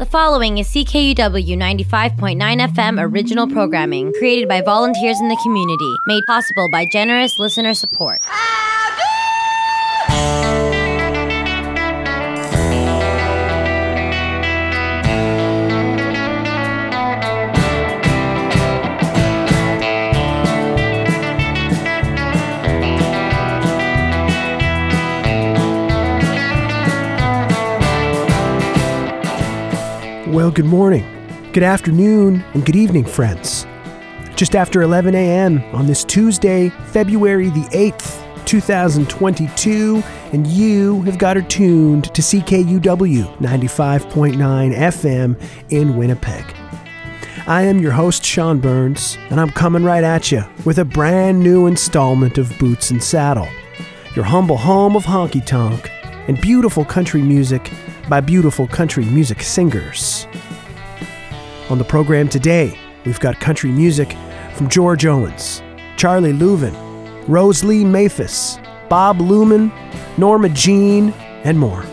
The following is CKUW 95.9 FM original programming created by volunteers in the community, made possible by generous listener support. Good morning, good afternoon, and good evening, friends. Just after 11 a.m. on this Tuesday, February the 8th, 2022, and you have got her tuned to CKUW 95.9 FM in Winnipeg. I am your host, Sean Burns, and I'm coming right at you with a brand new installment of Boots and Saddle, your humble home of honky tonk and beautiful country music by beautiful country music singers. On the program today, we've got country music from George Owens, Charlie Louvin, Rose Lee Maphis, Bob Luman, Norma Jean, and more.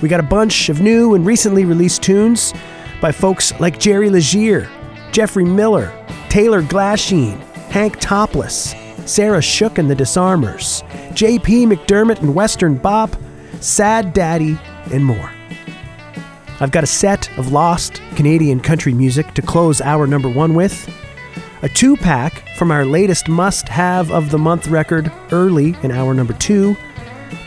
We got a bunch of new and recently released tunes by folks like Jerry Leger, Jeffrey Miller, Taylor Glasheen, Hank Topless, Sarah Shook and the Disarmers, J.P. McDermott and Western Bop, Sad Daddy, and more. I've got a set of lost Canadian country music to close our number one with, a two pack from our latest must have of the month record early in our number two.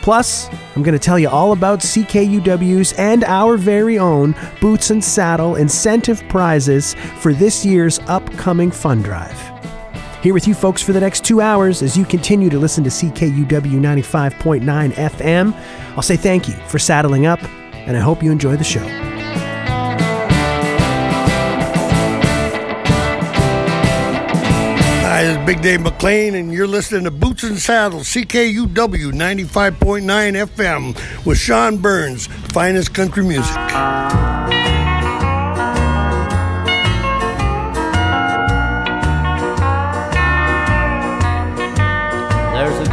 Plus, I'm going to tell you all about CKUW's and our very own Boots and Saddle incentive prizes for this year's upcoming fund drive. Here with you folks for the next two hours as you continue to listen to CKUW 95.9 FM. I'll say thank you for saddling up, and I hope you enjoy the show. Hi, this is Big Dave McLean, and you're listening to Boots and Saddles, CKUW 95.9 FM with Sean Burns, finest country music.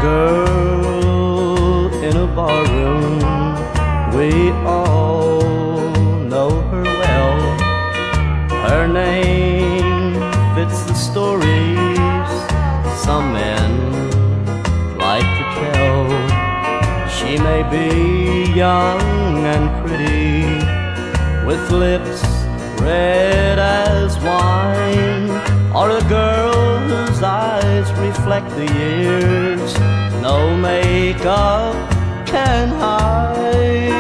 Girl in a barroom. We all know her well. Her name fits the stories some men like to tell. She may be young and pretty, with lips red as wine, or a girl reflect the years no makeup can hide.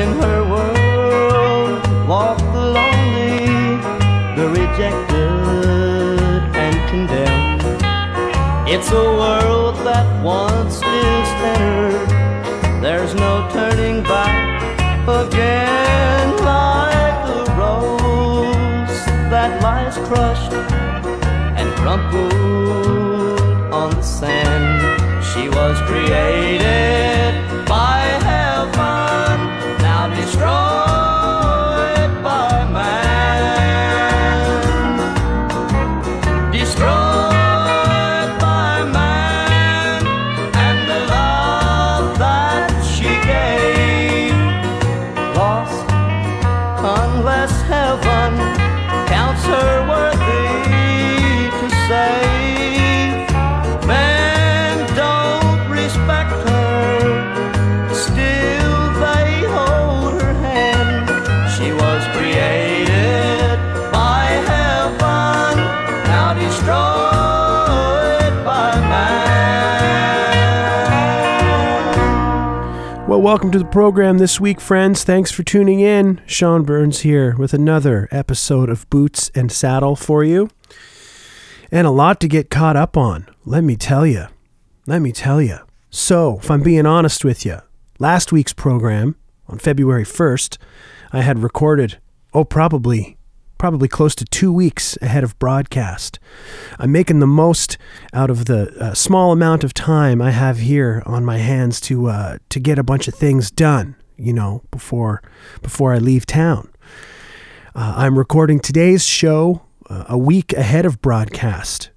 In her world walk the lonely, the rejected and condemned. It's a world that once is entered, there's no turning back again crumpled on the sand. She was created welcome to the program this week, friends. Thanks for tuning in. Sean Burns here with another episode of Boots and Saddle for you. And a lot to get caught up on, let me tell you. Let me tell you. So, if I'm being honest with you, last week's program on February 1st, I had recorded, oh, probably, probably close to two weeks ahead of broadcast. I'm making the most out of the uh, small amount of time I have here on my hands to uh, to get a bunch of things done. You know, before before I leave town. Uh, I'm recording today's show uh, a week ahead of broadcast,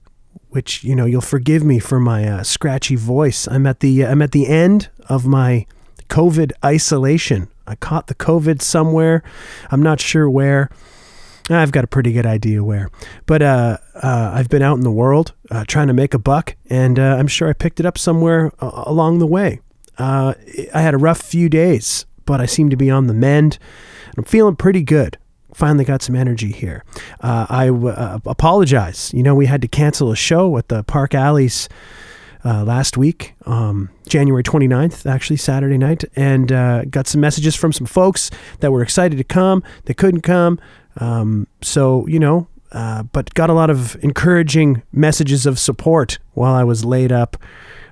which you know you'll forgive me for my uh, scratchy voice. I'm at the I'm at the end of my COVID isolation. I caught the COVID somewhere. I'm not sure where. I've got a pretty good idea where. But uh, uh, I've been out in the world uh, trying to make a buck, and uh, I'm sure I picked it up somewhere uh, along the way. Uh, I had a rough few days, but I seem to be on the mend, I'm feeling pretty good. Finally got some energy here. I apologize. You know, we had to cancel a show at the Park Alleys uh, last week, um, January 29th, actually, Saturday night, and uh, got some messages from some folks that were excited to come. They couldn't come. Um, so, you know, uh, but got a lot of encouraging messages of support while I was laid up.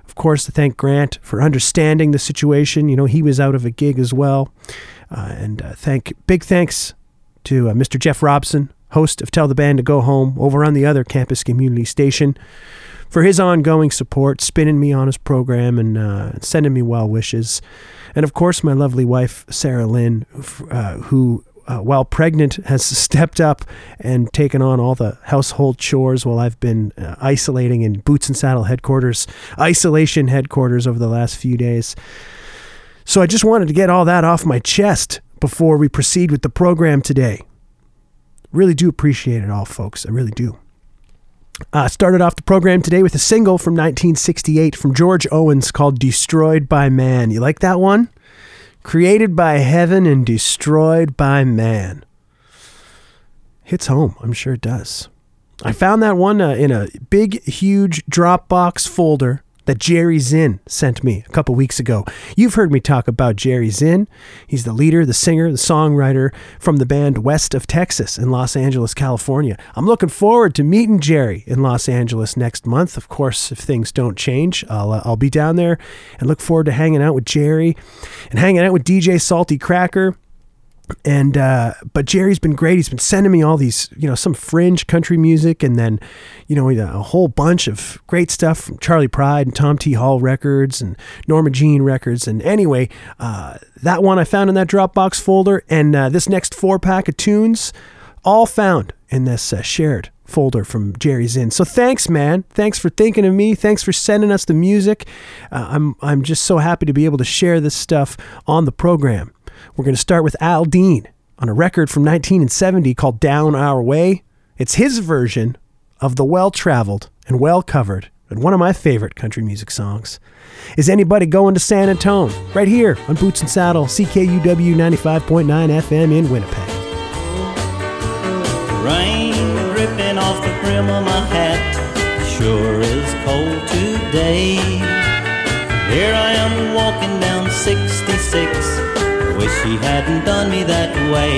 Of course, to thank Grant for understanding the situation. You know, he was out of a gig as well. Uh, and uh, thank big thanks to uh, Mr. Jeff Robson, host of Tell the Band to Go Home, over on the other campus community station for his ongoing support, spinning me on his program and uh, sending me well wishes. And of course, my lovely wife, Sarah Lynn, uh, who, uh, while pregnant, has stepped up and taken on all the household chores while I've been uh, isolating in Boots and Saddle headquarters, isolation headquarters over the last few days. So I just wanted to get all that off my chest before we proceed with the program today. Really do appreciate it all, folks. I really do. Uh, started off the program today with a single from 1968 from George Owens called Destroyed by Man. You like that one? Created by heaven and destroyed by man. Hits home, I'm sure it does. I found that one uh, in a big, huge Dropbox folder that Jerry Zinn sent me a couple weeks ago. You've heard me talk about Jerry Zinn. He's the leader, the singer, the songwriter from the band West of Texas in Los Angeles, California. I'm looking forward to meeting Jerry in Los Angeles next month. Of course, if things don't change, I'll, uh, I'll be down there and look forward to hanging out with Jerry and hanging out with DJ Salty Cracker and uh, but Jerry's been great. He's been sending me all these, you know, some fringe country music, and then, you know, a whole bunch of great stuff from Charley Pride and Tom T. Hall records and Norma Jean records. And anyway, uh, that one I found in that Dropbox folder, and uh, this next four pack of tunes, all found in this uh, shared folder from Jerry Zinn. So thanks, man. Thanks for thinking of me. Thanks for sending us the music. Uh, I'm I'm just so happy to be able to share this stuff on the program. We're going to start with Al Dean on a record from 1970 called Down Our Way. It's his version of the well traveled and well covered and one of my favorite country music songs. Is anybody going to San Antone? Right here on Boots and Saddle, CKUW 95.9 FM in Winnipeg. Rain dripping off the brim of my hat, sure is cold today. Here I am walking down 66 Wish he hadn't done me that way.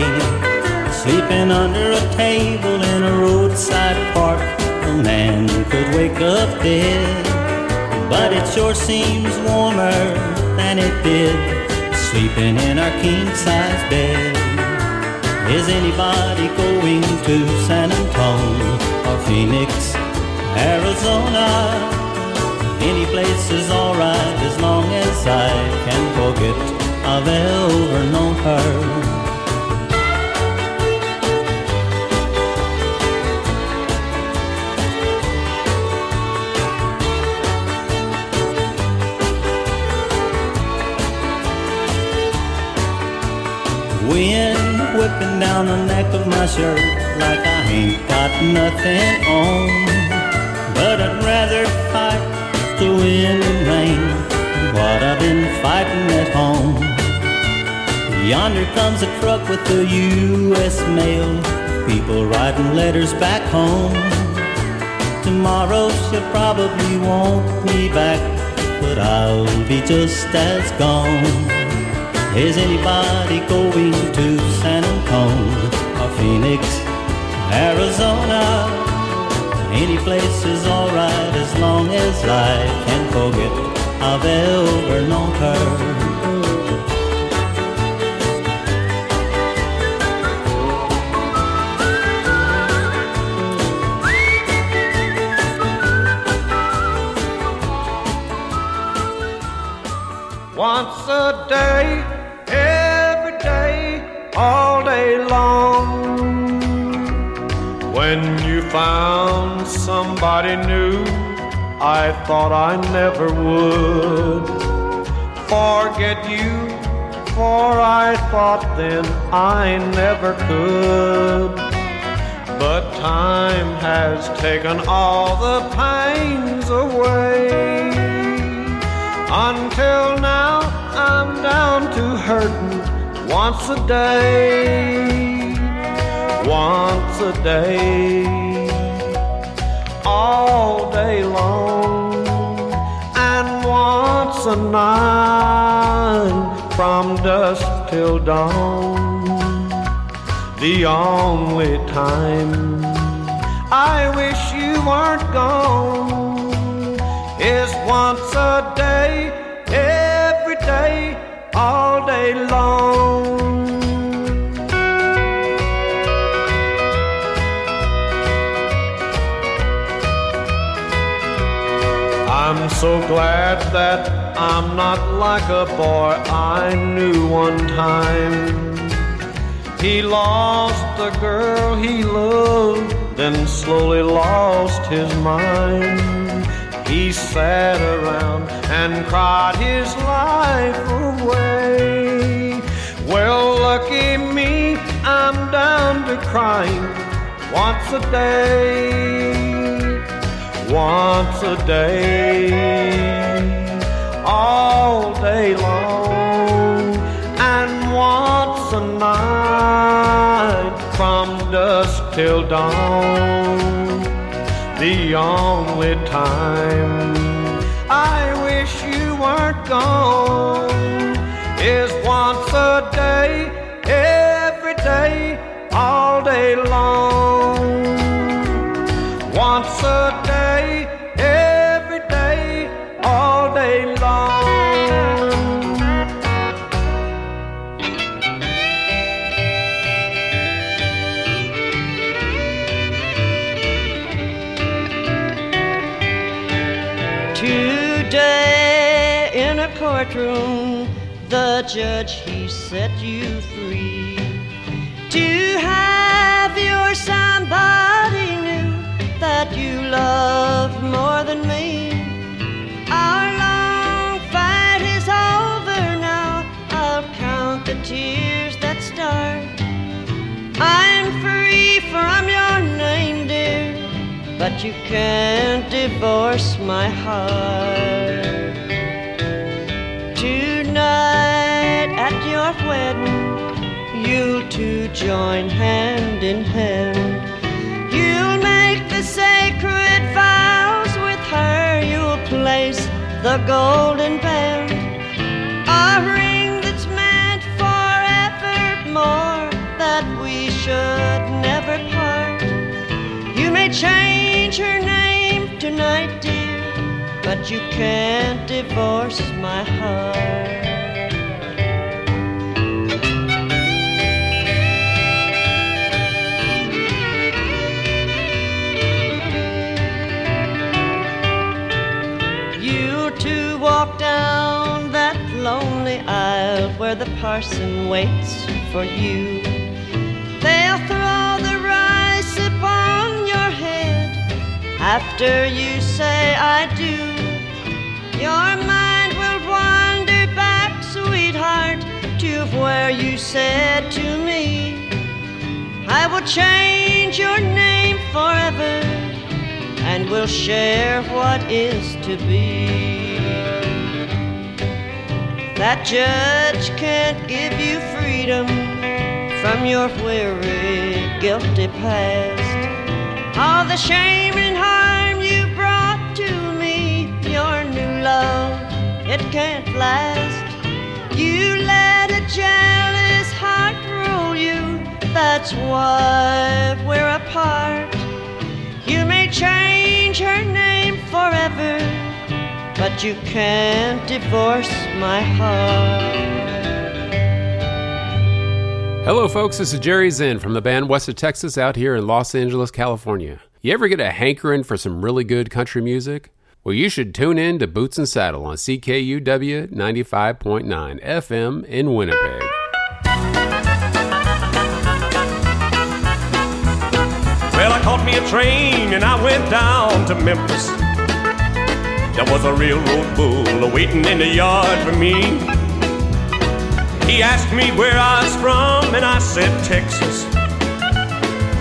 Sleeping under a table in a roadside park, a man could wake up dead. But it sure seems warmer than it did, sleeping in our king size bed. Is anybody going to San Antonio or Phoenix, Arizona? Any place is alright as long as I can forget I've ever known her. Wind whipping down the neck of my shirt like I ain't got nothing on. But I'd rather fight the wind and rain than what I've been fighting at home. Yonder comes a truck with the U.S. mail, people writing letters back home. Tomorrow she'll probably want me back, but I'll be just as gone. Is anybody going to San Antonio or Phoenix, Arizona? Any place is alright as long as I can forget I've ever known her. Once a day, every day, all day long. When you found somebody new, I thought I never would forget you for I thought then I never could. But time has taken all the pains away. Until now, I'm down to hurting once a day. Once a day. All day long. And once a night. From dusk till dawn. The only time I wish you weren't gone is once a day, every day, all day long. I'm so glad that I'm not like a boy I knew one time. He lost the girl he loved, then slowly lost his mind. He sat around and cried his life away. Well, lucky me, I'm down to crying once a day. Once a day, all day long, and once a night from dusk till dawn. The only time I wish you weren't gone is once a day, every day, all day long. Judge he set you free to have your somebody new that you love more than me. Our long fight is over now. I'll count the tears that start. I'm free from your name, dear, but you can't divorce my heart. Your wedding, you'll two join hand in hand. You'll make the sacred vows with her. You'll place the golden band, a ring that's meant forevermore, that we should never part. You may change her name tonight, dear, but you can't divorce my heart. Where the parson waits for you. They'll throw the rice upon your head after you say I do. Your mind will wander back, sweetheart, to where you said to me, I will change your name forever and we'll share what is to be. That judge can't give you freedom from your weary, guilty past. All the shame and harm you brought to me, your new love, it can't last. You let a jealous heart rule you, that's why we're apart. You may change her name forever, but you can't divorce my heart. Hello, folks. This is Jerry Zinn from the band West of Texas out here in Los Angeles, California. You ever get a hankering for some really good country music? Well, you should tune in to Boots and Saddle on CKUW 95.9 FM in Winnipeg. Well, I caught me a train and I went down to Memphis. There was a railroad bull waiting in the yard for me. He asked me where I was from, and I said Texas.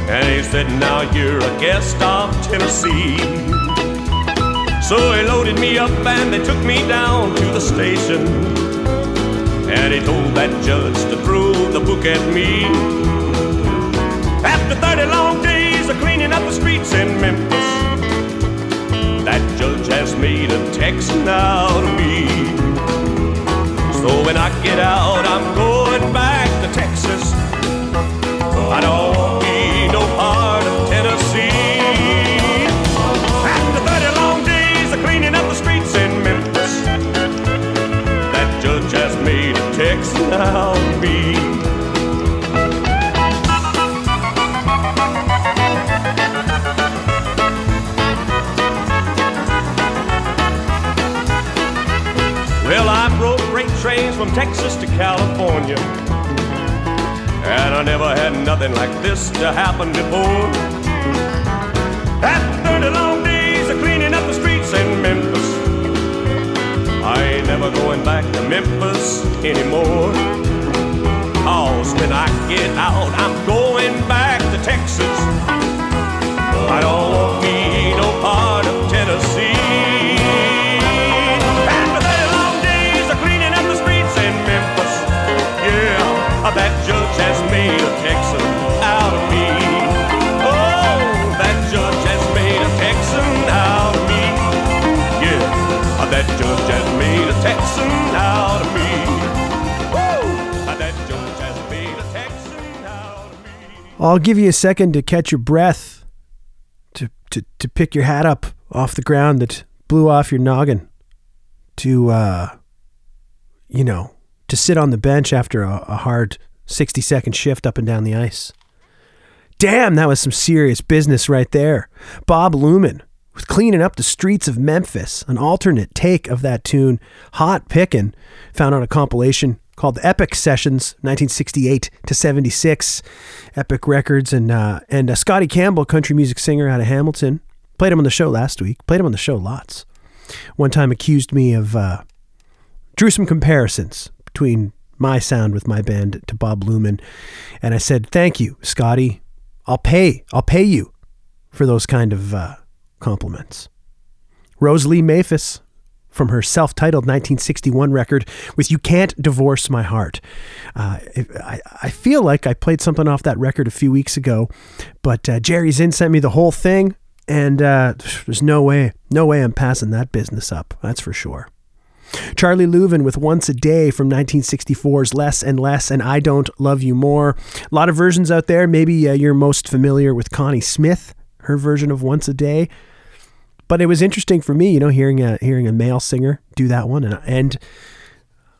And he said, Now you're a guest of Tennessee. So he loaded me up and they took me down to the station. And he told that judge to throw the book at me. After 30 long days of cleaning up the streets in Memphis, that judge has made a Texan out of me. So when I get out, I'm going back to Texas. I don't be no part of Tennessee. After 30 long days of cleaning up the streets in Memphis, that judge has made a Texan out of me. Trains from Texas to California. And I never had nothing like this to happen before. After 30 long days of cleaning up the streets in Memphis, I ain't never going back to Memphis anymore. Cause when I get out, I'm going back to Texas. I don't I'll give you a second to catch your breath, to, to, to pick your hat up off the ground that blew off your noggin, to, uh, you know, to sit on the bench after a, a hard 60 second shift up and down the ice. Damn, that was some serious business right there. Bob Luman with cleaning up the streets of Memphis, an alternate take of that tune, hot pickin', found on a compilation called Epic Sessions, 1968 to 76, Epic Records, and uh, and uh, Scotty Campbell, country music singer out of Hamilton, played him on the show last week. Played him on the show lots. One time accused me of uh, drew some comparisons between my sound with my band to Bob Luman, and I said, "Thank you, Scotty. I'll pay. I'll pay you for those kind of uh, compliments." Rose Lee Maphis from her self-titled 1961 record with "You Can't Divorce My Heart." Uh, I, I feel like I played something off that record a few weeks ago, but uh, Jerry Zinn sent me the whole thing, and uh, there's no way, no way I'm passing that business up. That's for sure. Charlie Louvin with Once a Day from 1964's Less and Less and I Don't Love You More. A lot of versions out there. Maybe uh, you're most familiar with Connie Smith, her version of Once a Day. But it was interesting for me, you know, hearing a hearing a male singer do that one, and and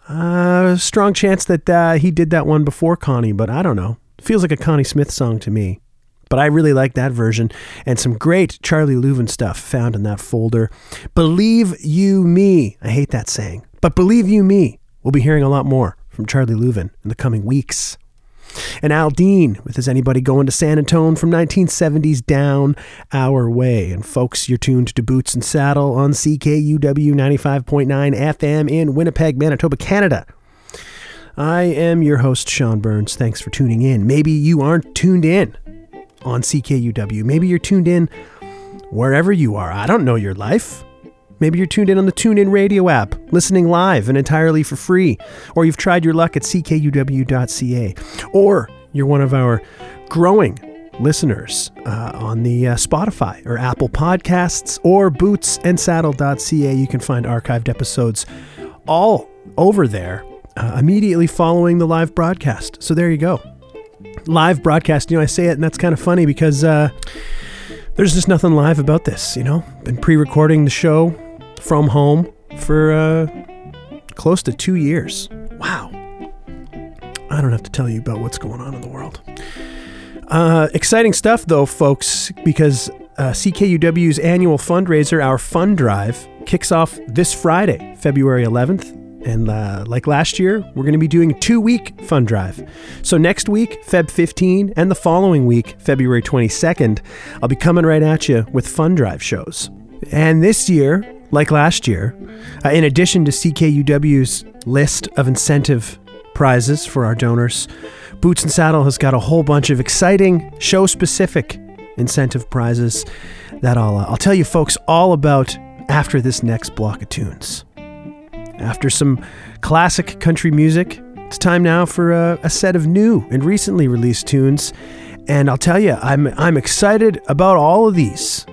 uh, strong chance that uh, he did that one before Connie, but I don't know. Feels like a Connie Smith song to me. But I really like that version and some great Charlie Louvin stuff found in that folder. Believe You Me. I hate that saying, but believe you me, we'll be hearing a lot more from Charlie Louvin in the coming weeks. And Al Dean with Is Anybody Going to San Antone from 1970s Down Our Way. And folks, you're tuned to Boots and Saddle on CKUW 95.9 FM in Winnipeg, Manitoba, Canada. I am your host, Sean Burns. Thanks for tuning in. Maybe you aren't tuned in on CKUW. Maybe you're tuned in wherever you are. I don't know your life. Maybe you're tuned in on the TuneIn Radio app, listening live and entirely for free. Or you've tried your luck at ckuw.ca. Or you're one of our growing listeners uh, on the uh, Spotify or Apple Podcasts or bootsandsaddle.ca. You can find archived episodes all over there uh, immediately following the live broadcast. So there you go. Live broadcast, you know, I say it and that's kind of funny because uh, there's just nothing live about this, you know. Been pre-recording the show from home for uh, close to two years. Wow. I don't have to tell you about what's going on in the world. Uh, exciting stuff, though, folks, because uh, CKUW's annual fundraiser, our Fund Drive, kicks off this Friday, February 11th. And uh, like last year, we're going to be doing a two week fund drive. So next week, Feb 15, and the following week, February 22nd, I'll be coming right at you with fund drive shows. And this year, like last year, uh, in addition to CKUW's list of incentive prizes for our donors. Boots and Saddle has got a whole bunch of exciting show specific incentive prizes that I'll, uh, I'll tell you folks all about after this next block of tunes. After some classic country music, it's time now for a, a set of new and recently released tunes. And I'll tell you, I'm, I'm excited about all of these.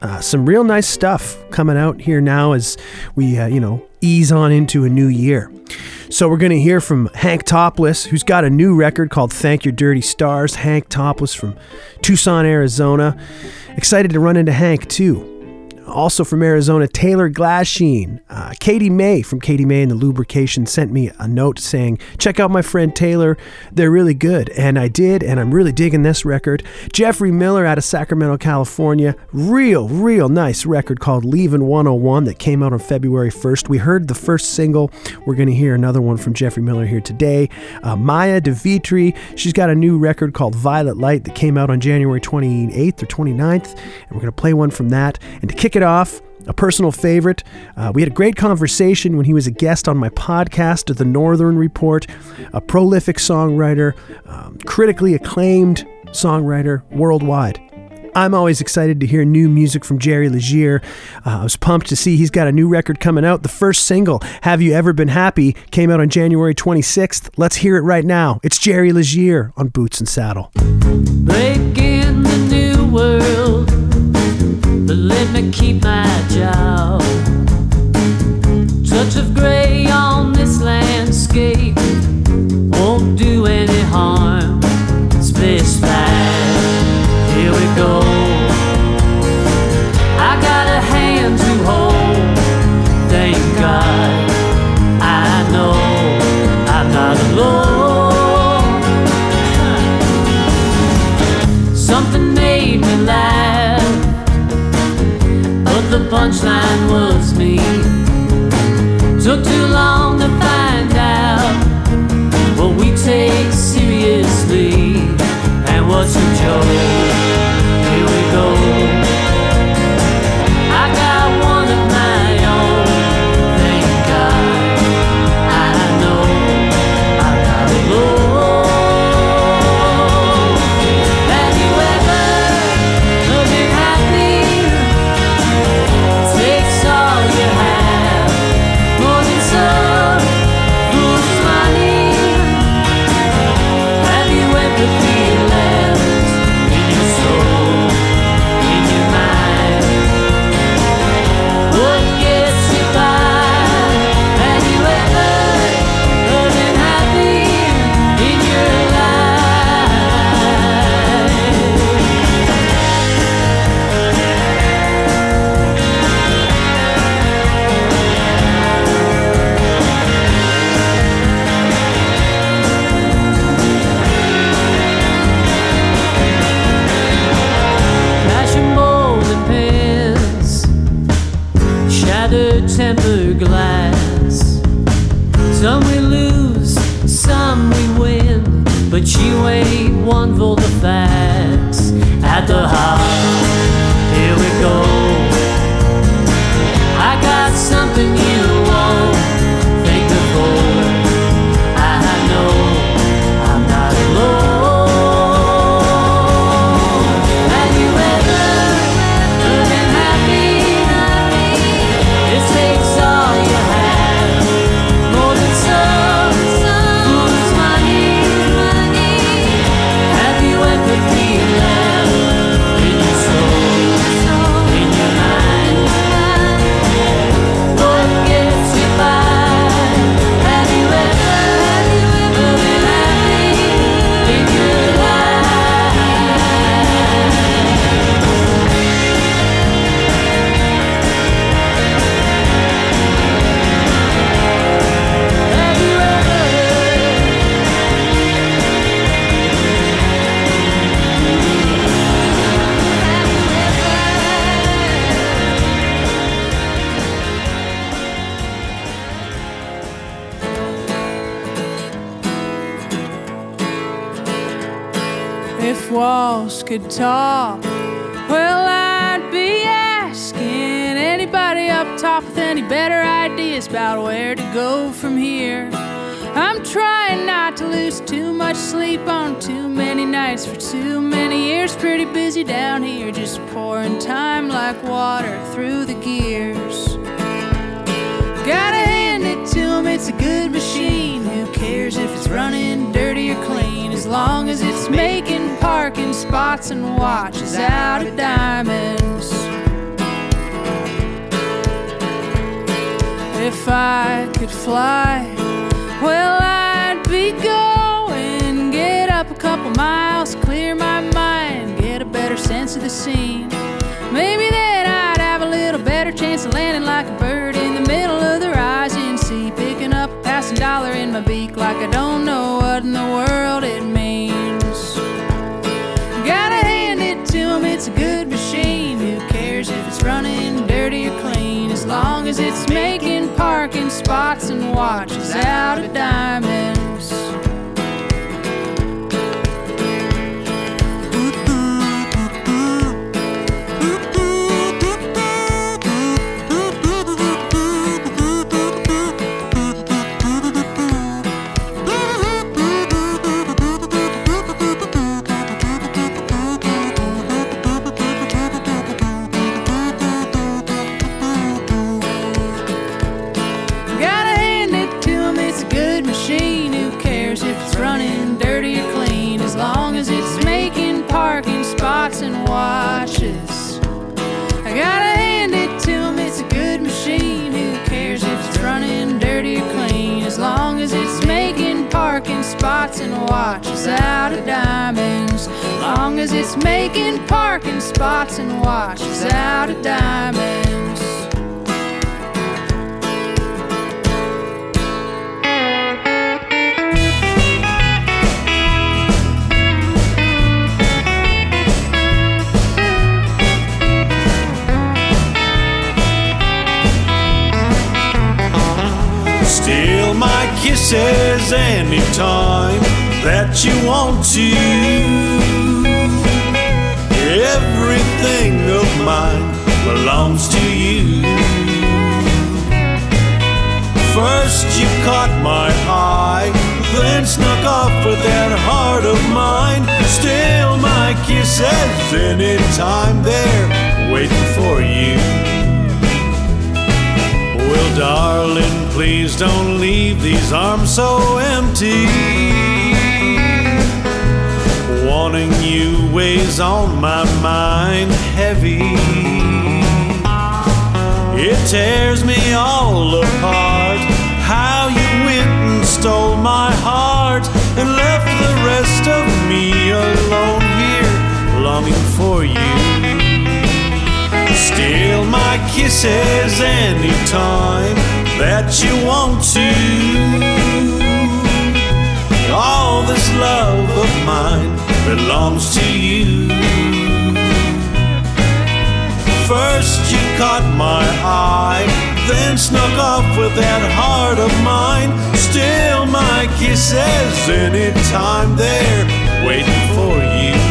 Uh, some real nice stuff coming out here now as we, uh, you know, ease on into a new year. So we're going to hear from Hank Topless, who's got a new record called Thank Your Dirty Stars. Hank Topless from Tucson, Arizona. Excited to run into Hank too. Also from Arizona, Taylor Glasheen. Uh, Katie May from Katie May and the Lubrication sent me a note saying, check out my friend Taylor. They're really good. And I did, and I'm really digging this record. Jeffrey Miller out of Sacramento, California. Real, real nice record called Leaving 101 that came out on February 1st. We heard the first single. We're going to hear another one from Jeffrey Miller here today. Uh, Maya de Vitry, she's got a new record called Violet Light that came out on January 28th or 29th. And we're going to play one from that. And to kick it off, a personal favorite. Uh, we had a great conversation when he was a guest on my podcast, The Northern Report, a prolific songwriter, um, critically acclaimed songwriter worldwide. I'm always excited to hear new music from Jerry Leger. Uh, I was pumped to see he's got a new record coming out. The first single, Have You Ever Been Happy, came out on January 26th. Let's hear it right now. It's Jerry Leger on Boots and Saddle. Breaking the new world, but let me keep my job. Touch of gray on this landscape won't do any harm. Punchline was me. Took too long to find out what we take seriously and what's a joke. time that you want to. All this love of mine belongs to you. First you caught my eye, then snuck off with that heart of mine. Still my kisses anytime they're waiting for you.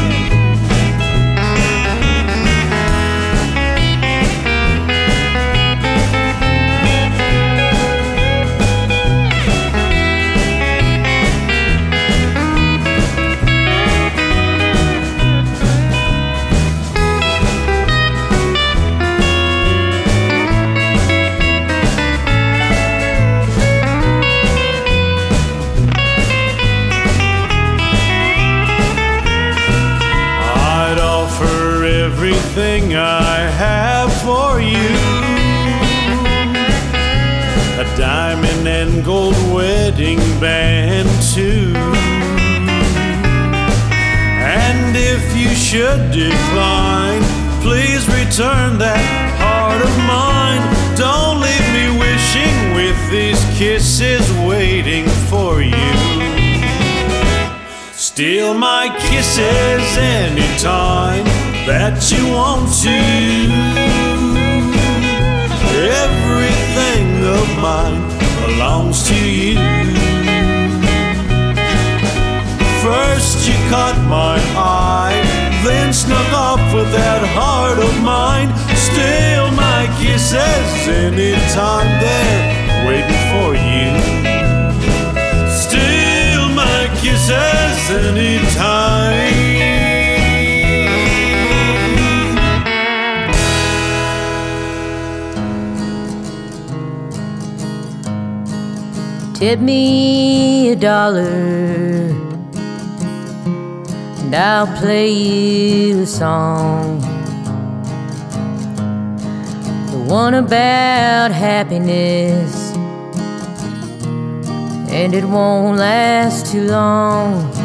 band too. And if you should decline, please return that heart of mine. Don't leave me wishing with these kisses waiting for you. Steal my kisses anytime that you want to. Everything of mine belongs to you. my eye. Then snuck off with that heart of mine. Still, my kisses anytime they're waiting for you. Still, my kisses anytime. Tip me a dollar I'll play you a song. The one about happiness, and it won't last too long.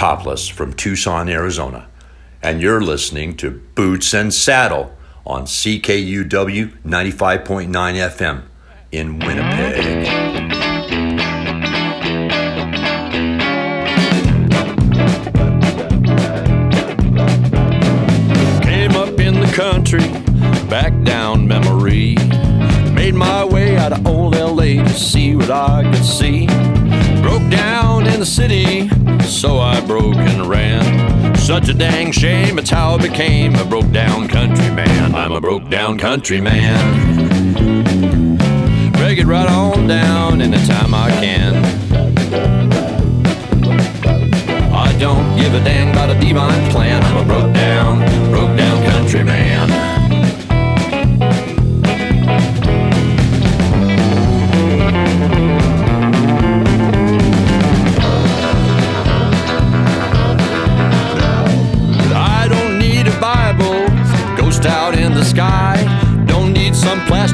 Topless from Tucson, Arizona, and you're listening to Boots and Saddle on CKUW 95.9 FM in Winnipeg. A dang shame, it's how I became a broke down country man. I'm a broke down country man. Break it right on down anytime I can. I don't give a dang about a divine plan. I'm a broke down, broke down country man.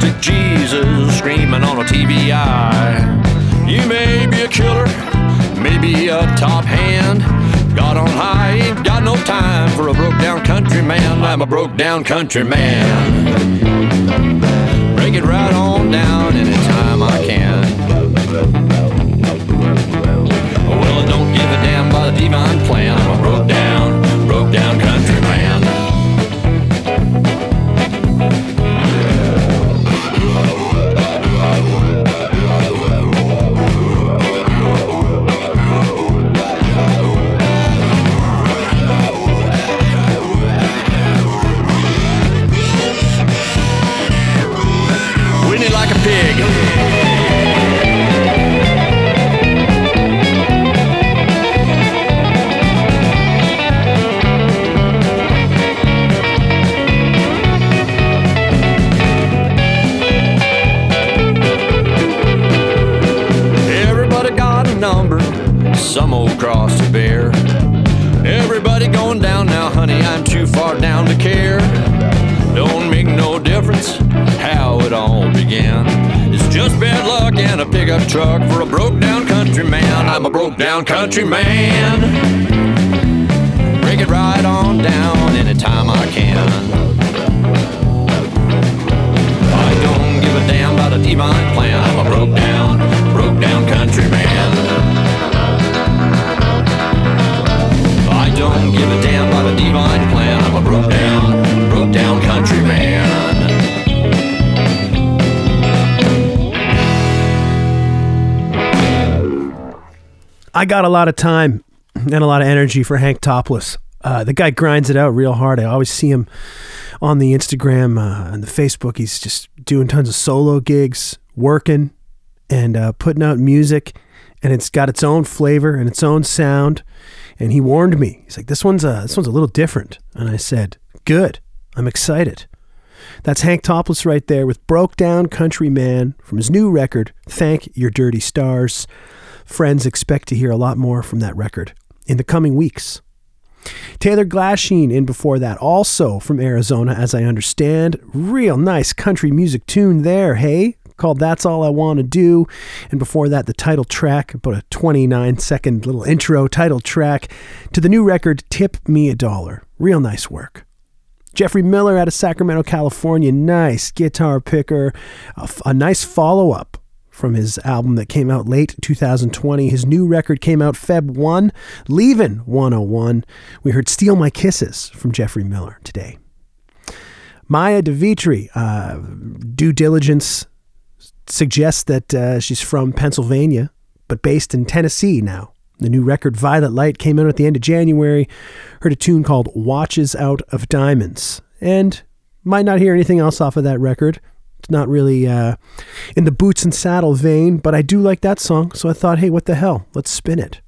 Plastic Jesus screaming on a TVI. You may be a killer, maybe a top hand. God on high ain't got no time for a broke down country man. I'm a broke down country man. Break it right on down anytime I can. Well, I don't give a damn about the divine plan. I'm a broke down, truck for a broke down country man. I'm a broke down country man. Break it right on down anytime I can. I don't give a damn about a divine plan. I'm a broke down, broke down country man. I don't give a damn about a divine plan. I'm a broke down, I got a lot of time and a lot of energy for Hank Topless. Uh, the guy grinds it out real hard. I always see him on the Instagram uh, and the Facebook. He's just doing tons of solo gigs, working, and uh, putting out music. And it's got its own flavor and its own sound. And he warned me. He's like, "This one's a this one's a little different." And I said, "Good. I'm excited." That's Hank Topless right there with Broke Down Country Man from his new record, Thank Your Dirty Stars. Friends expect to hear a lot more from that record in the coming weeks. Taylor Glasheen in before that, also from Arizona, as I understand. Real nice country music tune there, hey? Called That's All I Want to Do. And before that, the title track, about a 29 second little intro title track to the new record, Tip Me a Dollar. Real nice work. Jeffrey Miller out of Sacramento, California. Nice guitar picker. A, f- a nice follow up from his album that came out late 2020. His new record came out Feb 1, Leavin' 101. We heard Steal My Kisses from Jeffrey Miller today. Maya de Vitry, uh, due diligence suggests that uh, she's from Pennsylvania, but based in Tennessee now. The new record Violet Light came out at the end of January. Heard a tune called Watches Out of Diamonds. And might not hear anything else off of that record. Not really uh, in the boots and saddle vein, but I do like that song. So I thought, hey, what the hell? Let's spin it.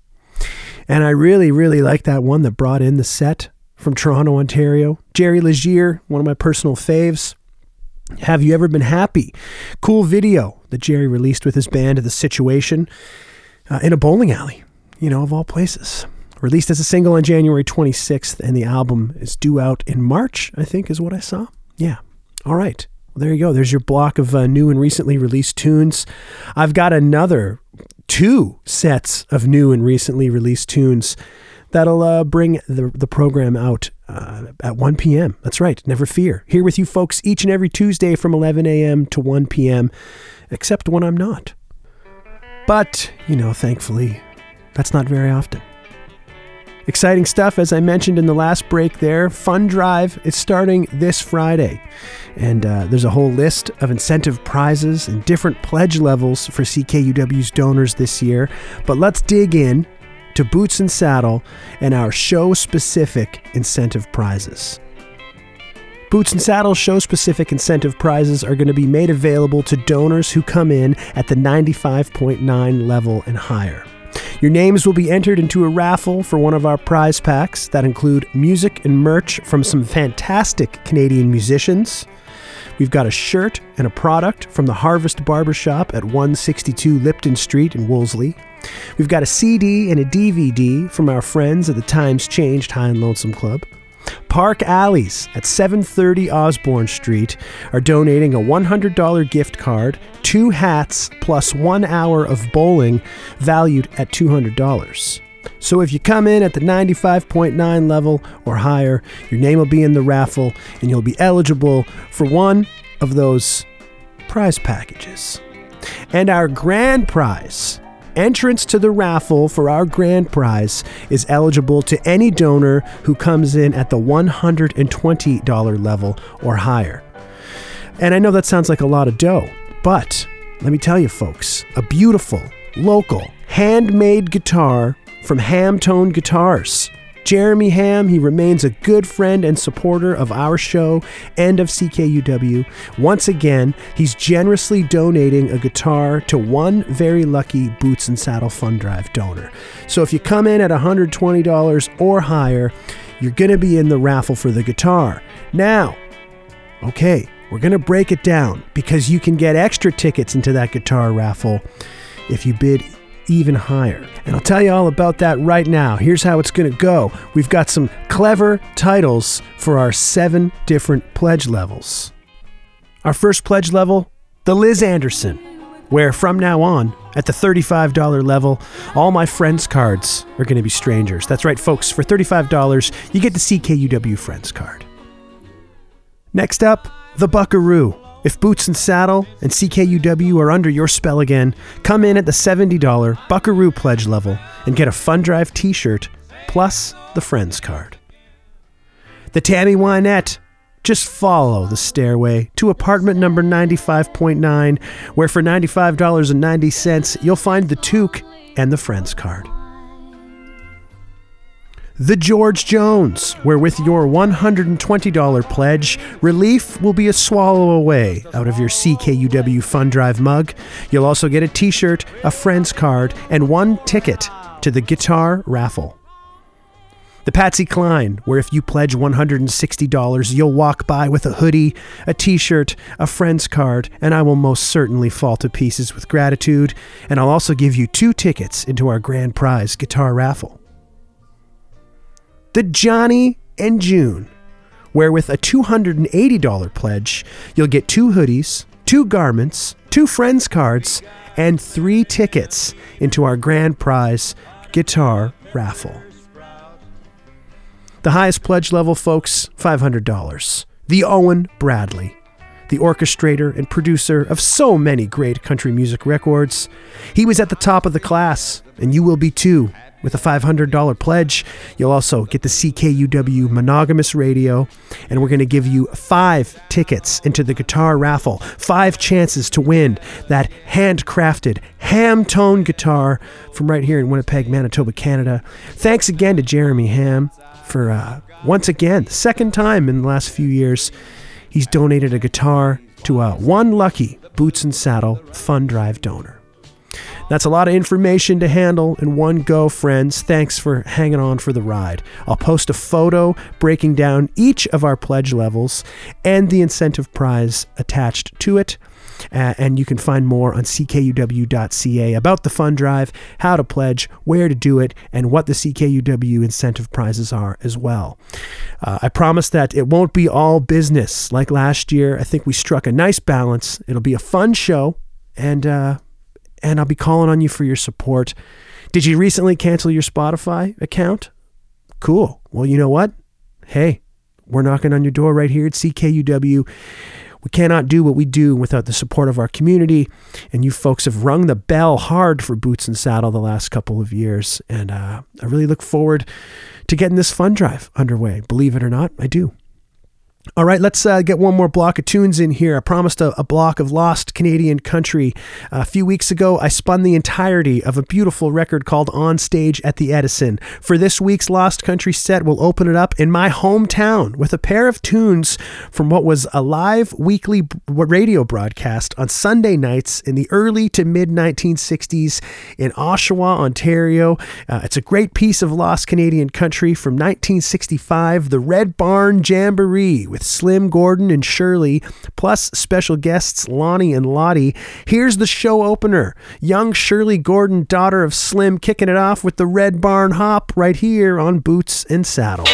And I really, really like that one that brought in the set from Toronto, Ontario. Jerry Leger, one of my personal faves. Have You Ever Been Happy? Cool video that Jerry released with his band, The Situation, uh, in a bowling alley, you know, of all places. Released as a single on January 26th, and the album is due out in March, I think, is what I saw. Yeah. All right. There you go. There's your block of uh, new and recently released tunes. I've got another two sets of new and recently released tunes that'll uh, bring the, the program out uh, at 1 p.m. That's right. Never fear. Here with you folks each and every Tuesday from 11 a.m. to 1 p.m., except when I'm not. But, you know, thankfully, that's not very often. Exciting stuff, as I mentioned in the last break there. Fun Drive is starting this Friday. And uh, there's a whole list of incentive prizes and different pledge levels for CKUW's donors this year. But let's dig in to Boots and Saddle and our show specific incentive prizes. Boots and Saddle show specific incentive prizes are going to be made available to donors who come in at the 95.9 level and higher. Your names will be entered into a raffle for one of our prize packs that include music and merch from some fantastic Canadian musicians. We've got a shirt and a product from the Harvest Barbershop at 162 Lipton Street in Wolseley. We've got a CD and a DVD from our friends at the Times Changed High and Lonesome Club. Park Alleys at 730 Osborne Street are donating a $100 gift card, two hats, plus one hour of bowling valued at $200. So if you come in at the 95.9 level or higher, your name will be in the raffle and you'll be eligible for one of those prize packages. And our grand prize Entrance to the raffle for our grand prize is eligible to any donor who comes in at the $120 level or higher. And I know that sounds like a lot of dough, but let me tell you, folks, a beautiful, local, handmade guitar from Hamtone Guitars Jeremy Ham, he remains a good friend and supporter of our show and of CKUW. Once again, he's generously donating a guitar to one very lucky Boots and Saddle Fund Drive donor. So if you come in at $120 or higher, you're going to be in the raffle for the guitar. Now, okay, we're going to break it down because you can get extra tickets into that guitar raffle if you bid even higher. And I'll tell you all about that right now. Here's how it's going to go we've got some clever titles for our seven different pledge levels. Our first pledge level, the Liz Anderson, where from now on, at the $35 level, all my friends' cards are going to be strangers. That's right, folks. For $35, you get the CKUW Friends card. Next up, the Buckaroo if Boots and Saddle and CKUW are under your spell again, come in at the $70 Buckaroo pledge level and get a Fun Drive t shirt plus the Friends card. The Tammy Wynette. Just follow the stairway to apartment number 95.9, where for $95.90 you'll find the toque and the Friends card. The George Jones, where with your $120 pledge, relief will be a swallow away out of your CKUW Fund Drive mug. You'll also get a t shirt, a friend's card, and one ticket to the guitar raffle. The Patsy Cline, where if you pledge $160, you'll walk by with a hoodie, a t shirt, a friend's card, and I will most certainly fall to pieces with gratitude. And I'll also give you two tickets into our grand prize guitar raffle the Johnny and June, where with a $280 pledge, you'll get two hoodies, two garments, two friends cards, and three tickets into our grand prize guitar raffle. The highest pledge level, folks, $500. The Owen Bradley, the orchestrator and producer of so many great country music records. He was at the top of the class, and you will be too with a $500 pledge, you'll also get the CKUW Monogamous Radio, and we're going to give you five tickets into the guitar raffle, five chances to win that handcrafted Hamtone guitar from right here in Winnipeg, Manitoba, Canada. Thanks again to Jeremy Ham for uh, once again, the second time in the last few years, he's donated a guitar to a one lucky Boots and Saddle Fund Drive donor. That's a lot of information to handle in one go, friends. Thanks for hanging on for the ride. I'll post a photo breaking down each of our pledge levels and the incentive prize attached to it. Uh, and you can find more on ckuw.ca about the fund drive, how to pledge, where to do it, and what the CKUW incentive prizes are as well. Uh, I promise that it won't be all business like last year. I think we struck a nice balance. It'll be a fun show, and uh, and I'll be calling on you for your support. Did you recently cancel your Spotify account? Cool. Well, you know what? Hey, we're knocking on your door right here at CKUW. We cannot do what we do without the support of our community. And you folks have rung the bell hard for Boots and Saddle the last couple of years. And uh, I really look forward to getting this fund drive underway. Believe it or not, I do. All right, let's uh, get one more block of tunes in here. I promised a, a block of lost Canadian country. a few weeks ago, I spun the entirety of a beautiful record called On Stage at the Edison. For this week's Lost Country set, we'll open it up in my hometown with a pair of tunes from what was a live weekly radio broadcast on Sunday nights in the early to mid 1960s in Oshawa, Ontario. Uh, it's a great piece of lost Canadian country from 1965, the Red Barn Jamboree with Slim Gordon and Shirley, plus special guests Lonnie and Lottie. Here's the show opener young Shirley Gordon, daughter of Slim, kicking it off with the Red Barn Hop right here on Boots and Saddle.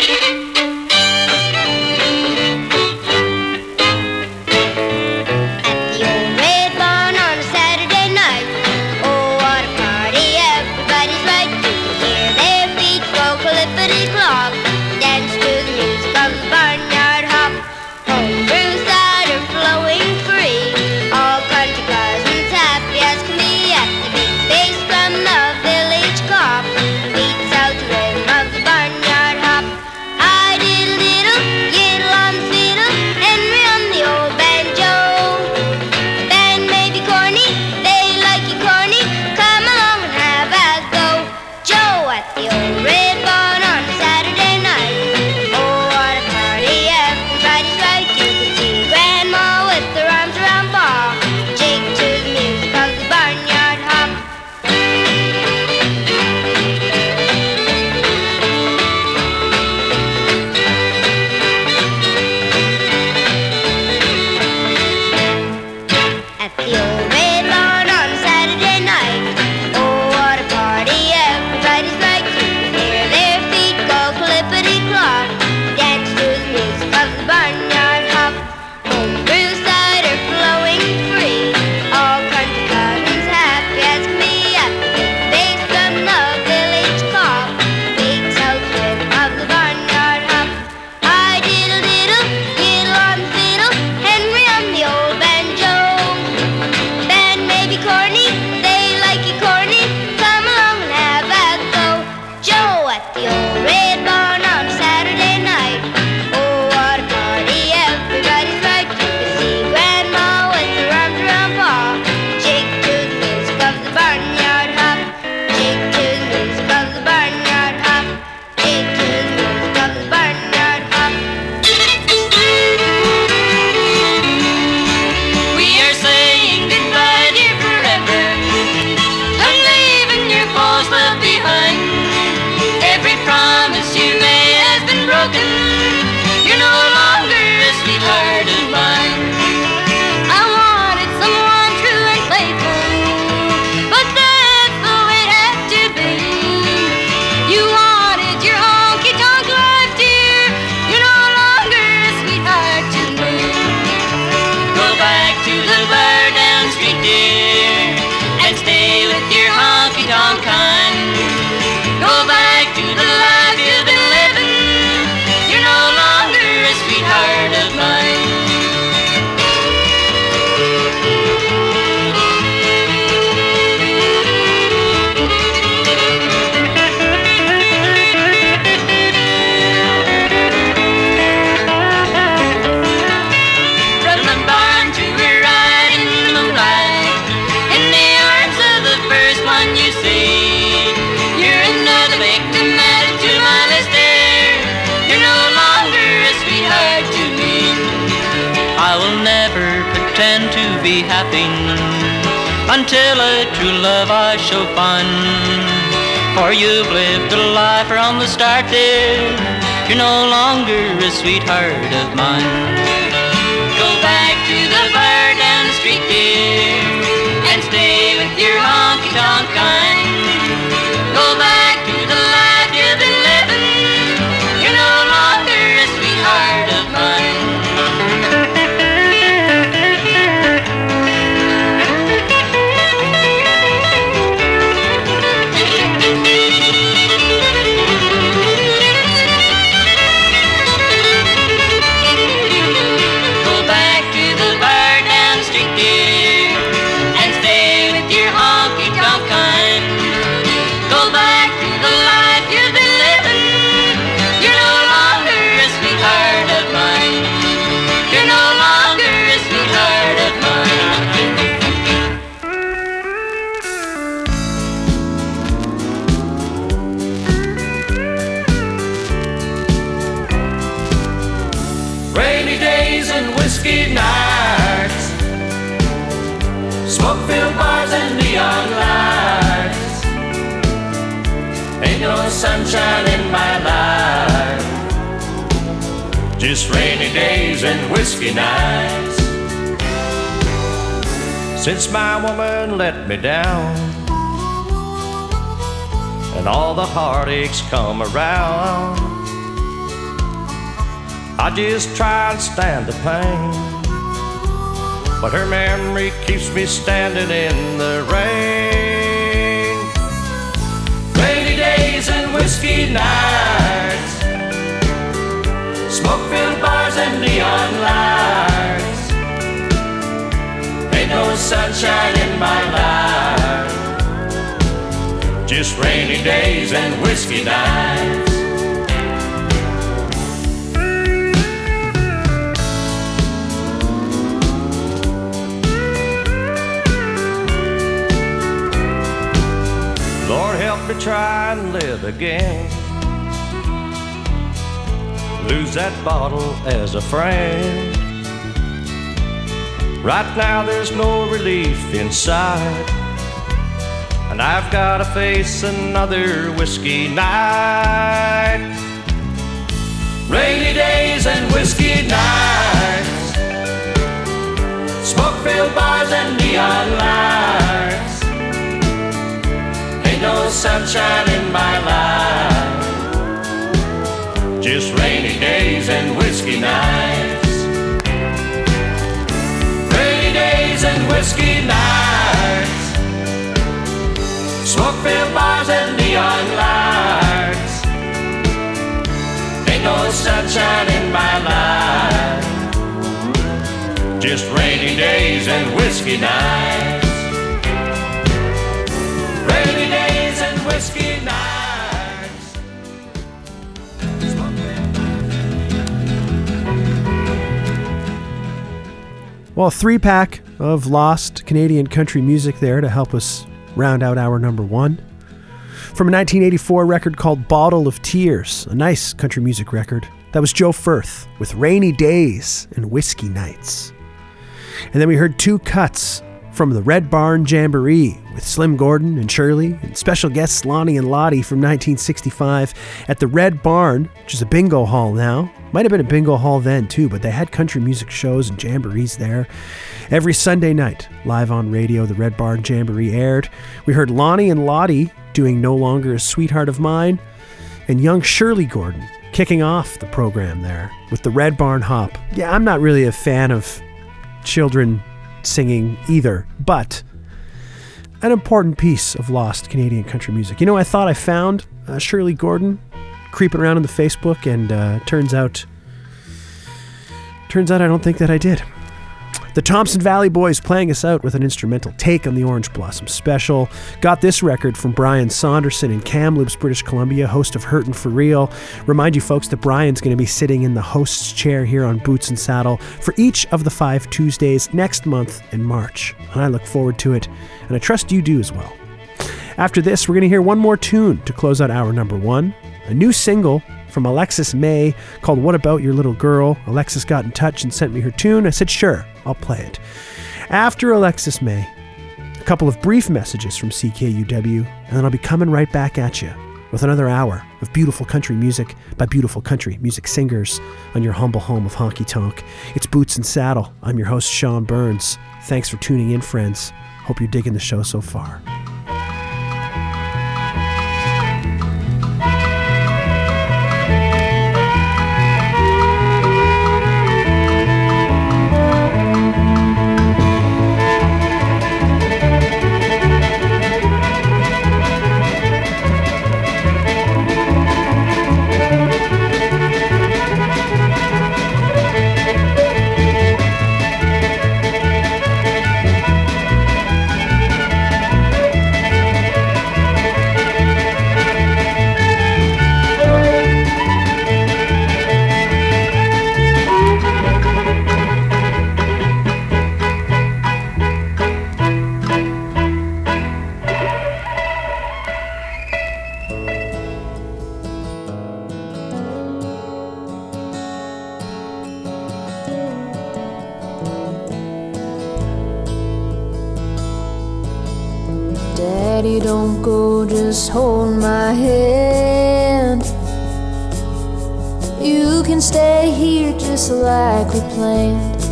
Happy until a true love I shall find. For you've lived a life from the start there. You're no longer a sweetheart of mine. Go back to the bar down the street, dear, sunshine in my life, just rainy days and whiskey nights. Since my woman let me down, and all the heartaches come around. I just try and stand the pain, but her memory keeps me standing in the rain. Whiskey nights, smoke filled bars and neon lights. Ain't no sunshine in my life just rainy days and whiskey nights. Lord, help me try and live again. Lose that bottle as a friend. Right now, there's no relief inside. And I've got to face another whiskey night. Rainy days and whiskey nights. Smoke filled bars and neon lights. No sunshine in my life. Just rainy days and whiskey nights. Rainy days and whiskey nights. Smoke filled bars and neon lights. Ain't no sunshine in my life. Just rainy days and whiskey nights. Well, a three pack of lost Canadian country music there to help us round out our number one. From a 1984 record called Bottle of Tears, a nice country music record. That was Joe Firth with Rainy Days and Whiskey Nights. And then we heard two cuts from the Red Barn Jamboree with Slim Gordon and Shirley and special guests Lonnie and Lottie from 1965 at the Red Barn, which is a bingo hall now. Might have been a bingo hall then too, but they had country music shows and jamborees there. Every Sunday night, live on radio, the Red Barn Jamboree aired. We heard Lonnie and Lottie doing No Longer a Sweetheart of Mine, and young Shirley Gordon kicking off the program there with the Red Barn Hop. Yeah, I'm not really a fan of children singing either, but an important piece of lost Canadian country music. You know, I thought I found uh, Shirley Gordon creeping around on the Facebook, and uh, turns out, turns out I don't think that I did. The Thompson Valley Boys playing us out with an instrumental take on the Orange Blossom Special. Got this record from Brian Saunderson in Kamloops, British Columbia, host of Hurtin' for Real. Remind you folks that Brian's going to be sitting in the host's chair here on Boots and Saddle for each of the five Tuesdays next month in March. And I look forward to it, and I trust you do as well. After this, we're going to hear one more tune to close out our number one. A new single from Alexis May called What About Your Little Girl. Alexis got in touch and sent me her tune. I said, sure, I'll play it. After Alexis May, a couple of brief messages from CKUW, and then I'll be coming right back at you with another hour of beautiful country music by beautiful country music singers on your humble home of honky tonk. It's Boots and Saddle. I'm your host, Sean Burns. Thanks for tuning in, friends. Hope you're digging the show so far. Hold my hand. You can stay here just like we planned.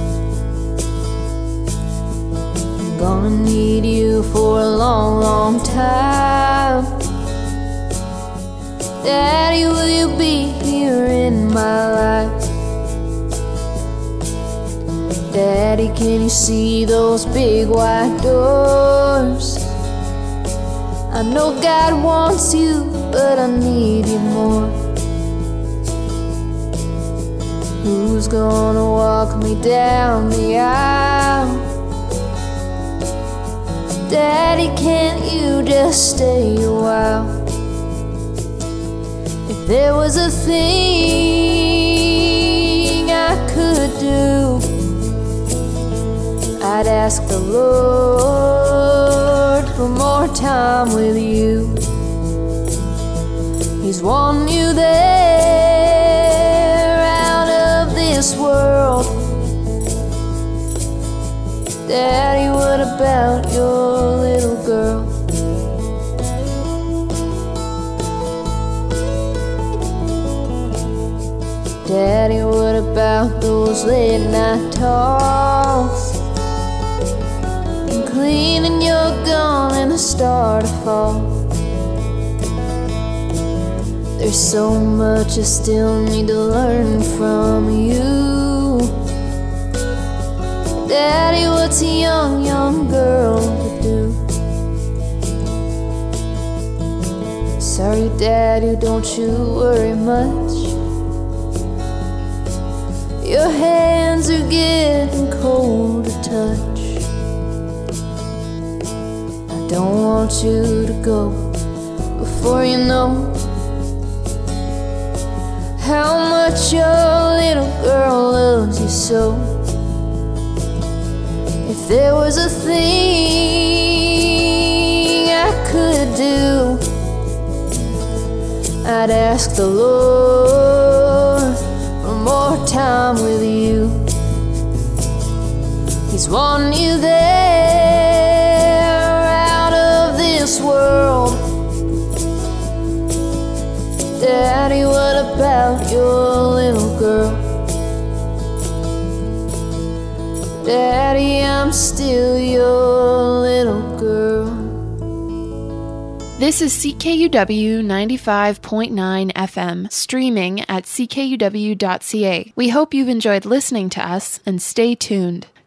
I'm gonna need you for a long, long time. Daddy, will you be here in my life? Daddy, can you see those big white doors? I know God wants you, but I need you more. Who's gonna walk me down the aisle? Daddy, can't you just stay a while? If there was a thing I could do, I'd ask the Lord for more time with you. He's wanting you there out of this world. Daddy, what about your little girl? Daddy, what about those late night talks? And cleaning gun in the start of fall. There's so much I still need to learn from you. Daddy, what's a young, young girl to do? Sorry, Daddy, don't you worry much. Your hands are getting cold to touch. Don't want you to go before you know how much your little girl loves you so. If there was a thing I could do, I'd ask the Lord for more time with you. He's wanting you there Daddy, what about your little girl? Daddy, I'm still your little girl. This is CKUW 95.9 FM, streaming at ckuw.ca. We hope you've enjoyed listening to us and stay tuned.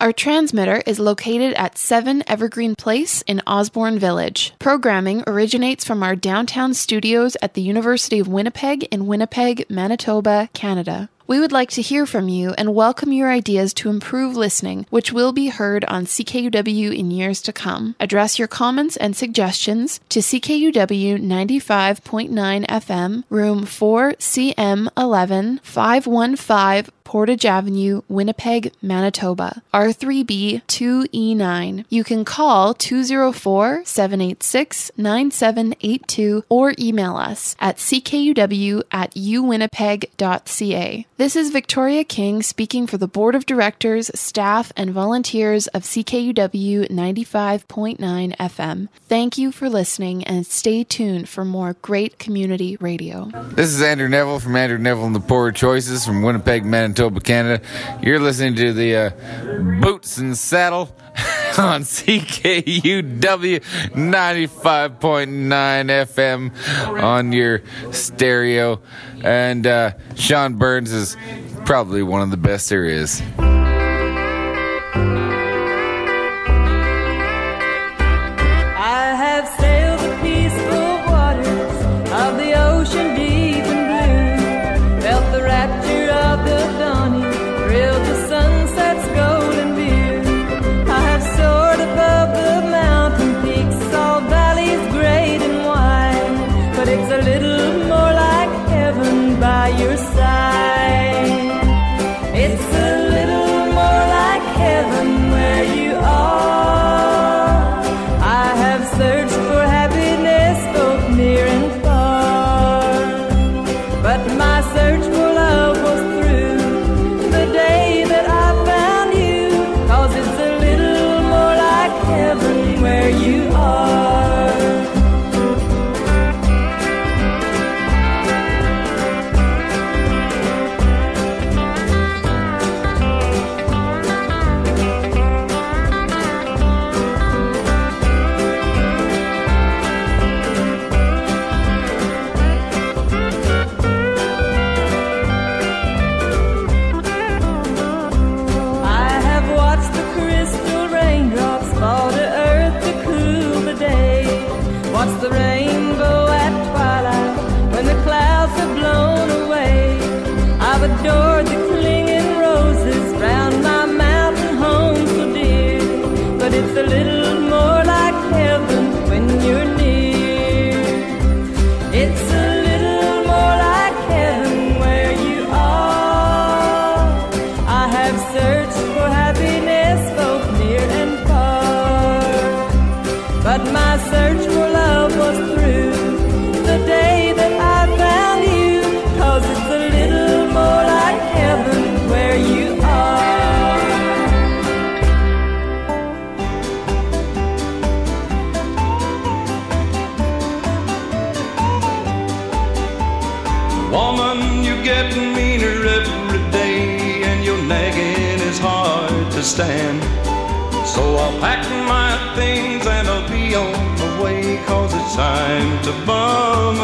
Our transmitter is located at 7 Evergreen Place in Osborne Village. Programming originates from our downtown studios at the University of Winnipeg in Winnipeg, Manitoba, Canada. We would like to hear from you and welcome your ideas to improve listening, which will be heard on CKUW in years to come. Address your comments and suggestions to CKUW 95.9 FM, room 4CM11 515 Portage Avenue, Winnipeg, Manitoba, R3B 2E9. You can call 204 786 9782 or email us at ckuw at uwinnipeg.ca. This is Victoria King speaking for the Board of Directors, staff, and volunteers of CKUW 95.9 FM. Thank you for listening and stay tuned for more great community radio. This is Andrew Neville from Andrew Neville and the Poor Choices from Winnipeg, Manitoba, Canada. You're listening to the uh, Boots and Saddle on CKUW 95.9 FM on your stereo. And uh, Sean Burns is probably one of the best there is.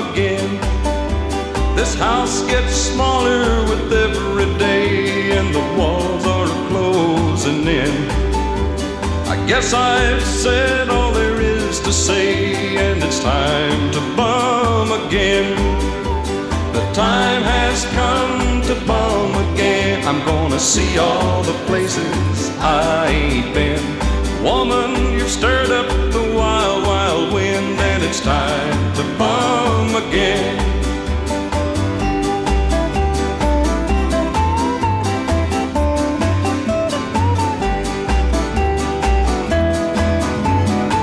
Again. This house gets smaller with every day, and the walls are closing in. I guess I've said all there is to say, and it's time to bum again. The time has come to bum again. I'm gonna see all the places I ain't been. Woman, you've stirred up the wild, wild wind, and it's time to bum again.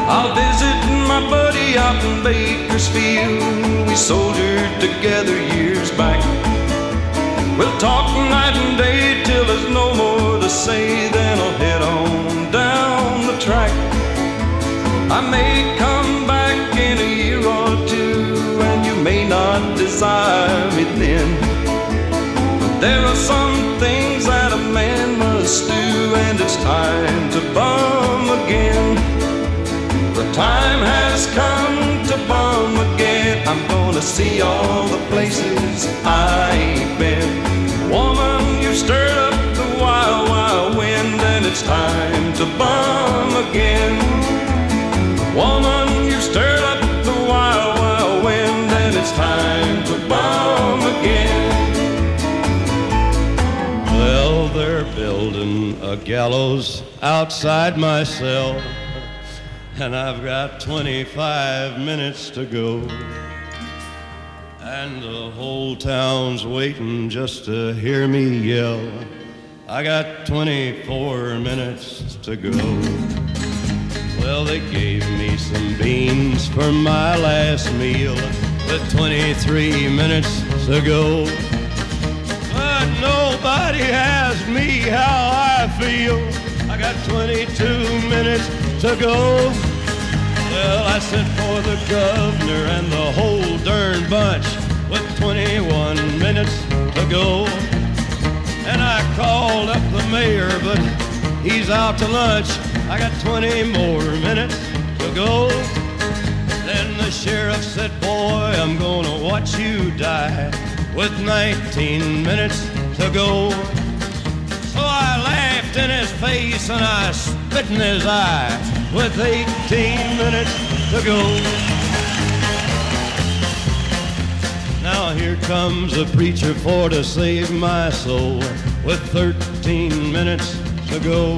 I'll visit my buddy out in Bakersfield. We soldiered together years back. We'll talk night and day till there's no more to say. Then I'll head on down the track. I may come desire me. But there are some things that a man must do, and it's time to bum again. The time has come to bum again. I'm gonna see all the places I ain't been. Woman, you stirred up the wild, wild wind, and it's time to bum gallows outside my cell and I've got 25 minutes to go. And the whole town's waiting just to hear me yell. I got 24 minutes to go. Well, they gave me some beans for my last meal with 23 minutes to go. Nobody asked me how I feel. I got 22 minutes to go. Well, I sent for the governor and the whole darn bunch with 21 minutes to go. And I called up the mayor, but he's out to lunch. I got 20 more minutes to go. Then the sheriff said, Boy, I'm gonna watch you die with 19 minutes to go. So I laughed in his face and I spit in his eye with 18 minutes to go. Now here comes a preacher for to save my soul with 13 minutes to go.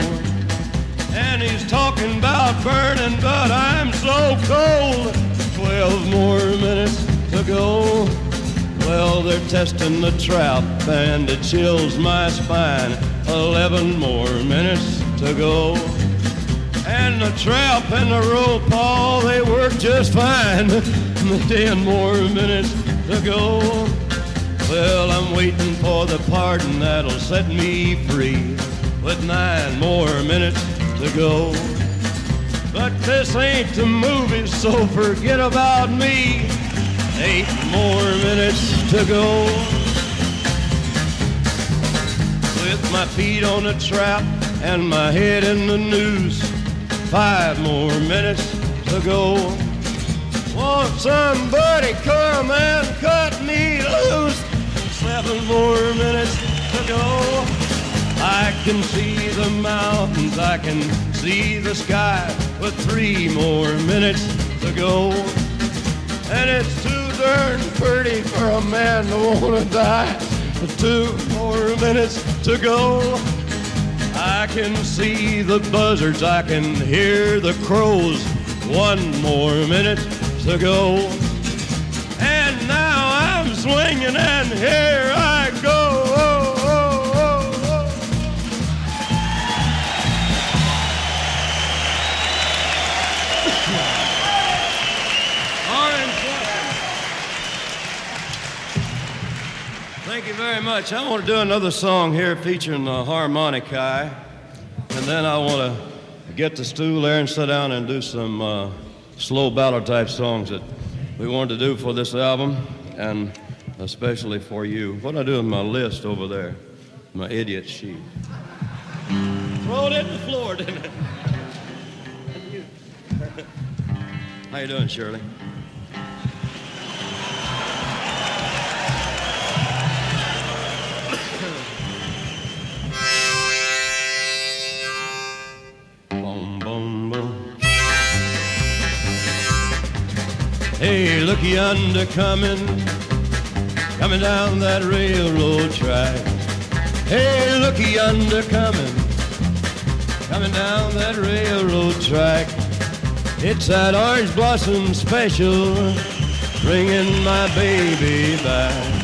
And he's talking about burning, but I'm so cold. 12 more minutes to go. Well, they're testing the trap and it chills my spine. 11 more minutes to go. And the trap and the rope, all they work just fine. 10 more minutes to go. Well, I'm waiting for the pardon that'll set me free. With nine more minutes to go. But this ain't the movie, so forget about me. Eight more minutes to go. With my feet on the trap and my head in the noose. Five more minutes to go. Won't somebody come and cut me loose? Seven more minutes to go. I can see the mountains, I can see the sky with three more minutes to go. And it's too pretty for a man to want to die. Two more minutes to go. I can see the buzzards, I can hear the crows. One more minute to go. And now I'm swinging, and here I go. Thank you very much. I want to do another song here featuring the harmonica. And then I want to get the stool there and sit down and do some uh, slow ballad type songs that we wanted to do for this album and especially for you. What I do with my list over there, my idiot sheet. Throw it in the floor, didn't it? How you doing, Shirley? Hey, look yonder coming, coming down that railroad track. Hey, look yonder coming, coming down that railroad track. It's that orange blossom special, bringing my baby back.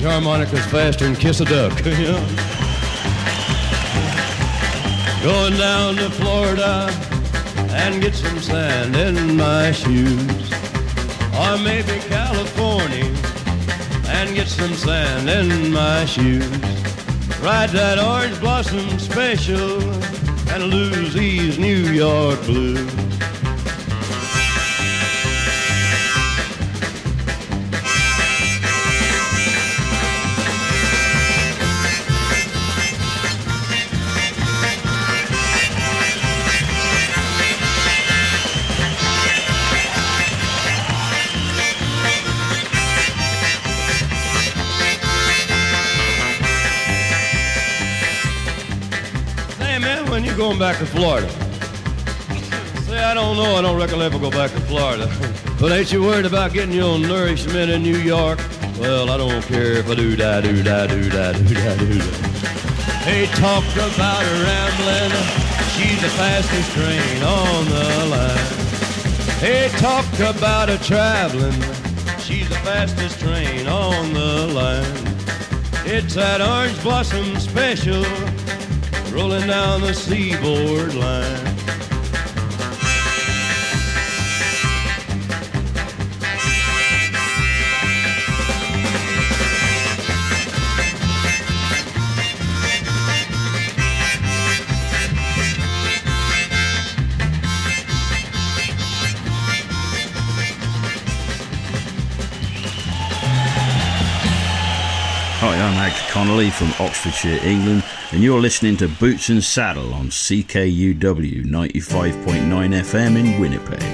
Change harmonicas faster and kiss a duck. Going down to Florida and get some sand in my shoes. Or maybe California and get some sand in my shoes. Ride that orange blossom special and lose these New York blues. Back to Florida? Say, I don't know. I don't reckon I'll ever go back to Florida. But ain't you worried about getting your nourishment in New York? Well, I don't care if I do da do da do da do da do da. Hey, talk about her rambling. She's the fastest train on the line. Hey, talk about her traveling. She's the fastest train on the line. It's that orange blossom special rolling down the seaboard line. Hi, I'm Ags Connolly from Oxfordshire, England, and you're listening to Boots and Saddle on CKUW 95.9 FM in Winnipeg.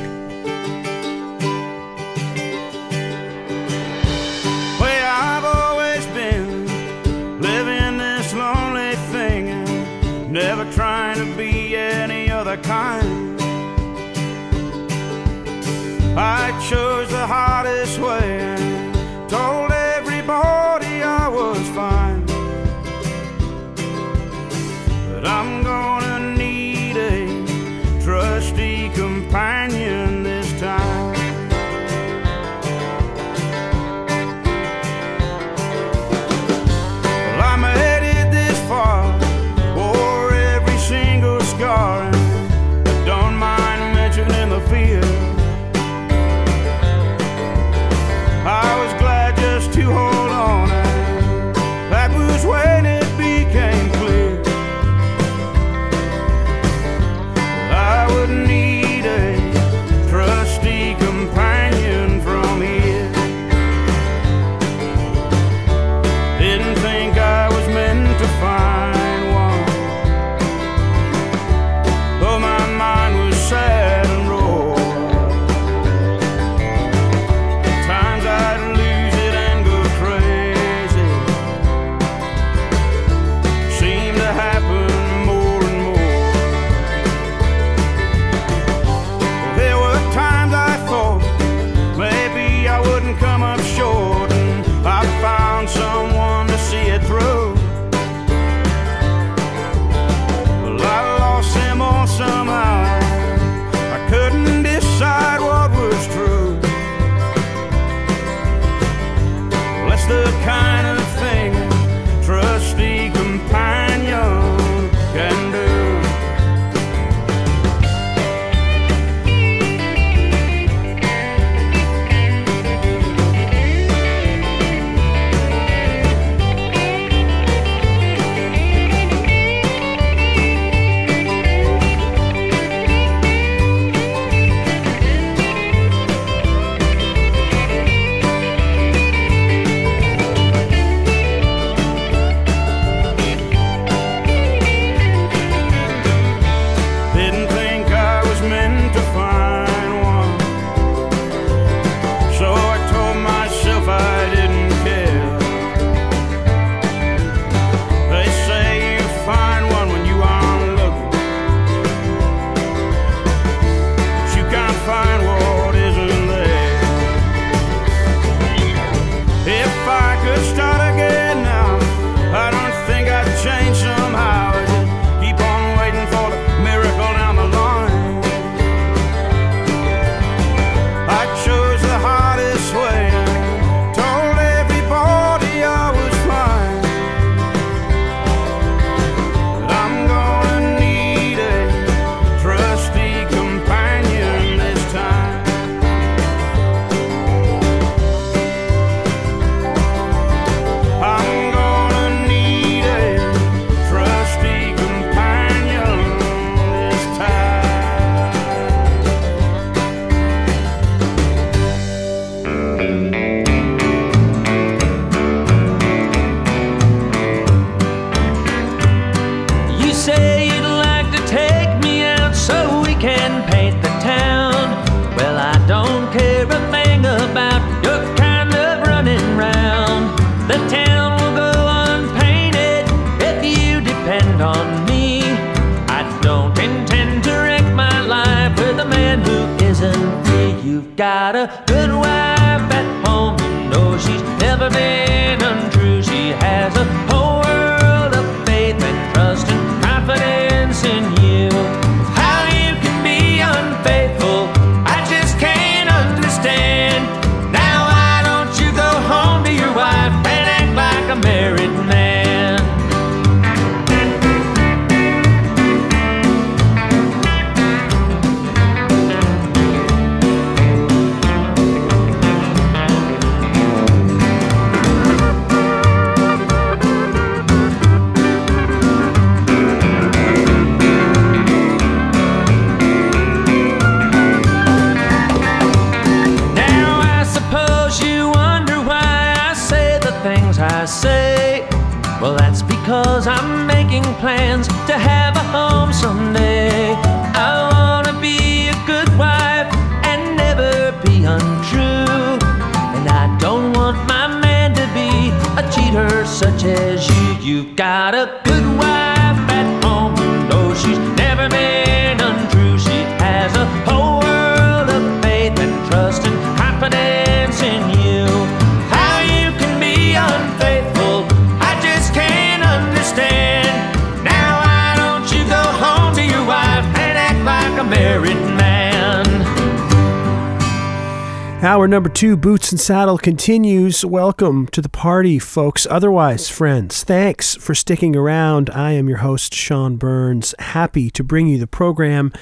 Hour number two, Boots and Saddle, continues. Welcome to the party, folks. Otherwise, friends, thanks for sticking around. I am your host, Sean Burns. Happy to bring you the program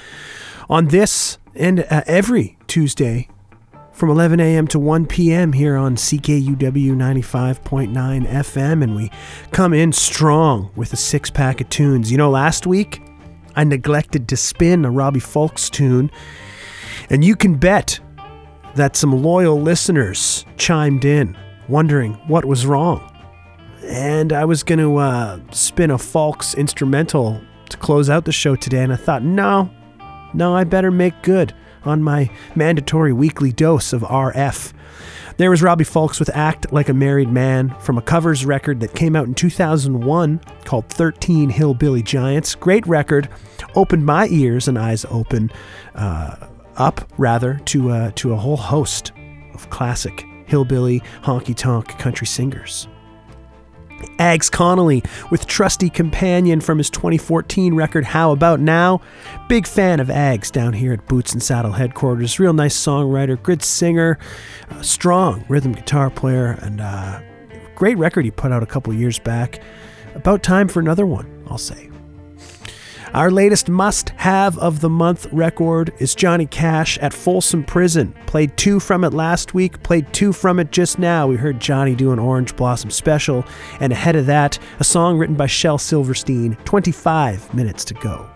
on this and uh, every Tuesday from 11 a.m. to 1 p.m. here on CKUW 95.9 FM. And we come in strong with a six pack of tunes. You know, last week I neglected to spin a Robbie Fulks tune, and you can bet that some loyal listeners chimed in wondering what was wrong. And I was going to uh, spin a Fulks instrumental to close out the show today, and I thought, no, no, I better make good on my mandatory weekly dose of RF. There was Robbie Fulks with Act Like a Married Man from a covers record that came out in 2001 called 13 Hillbilly Giants. Great record, opened my ears and eyes open, uh, up rather, to, uh, to a whole host of classic hillbilly, honky tonk country singers. Ags Connolly with Trusty Companion from his 2014 record How About Now. Big fan of Ags down here at Boots and Saddle headquarters. Real nice songwriter, good singer, uh, strong rhythm guitar player, and uh, great record he put out a couple years back. About time for another one, I'll say. Our latest must have of the month record is Johnny Cash at Folsom Prison. Played two from it last week, played two from it just now. We heard Johnny do an Orange Blossom special, and ahead of that, a song written by Shel Silverstein, 25 minutes to go.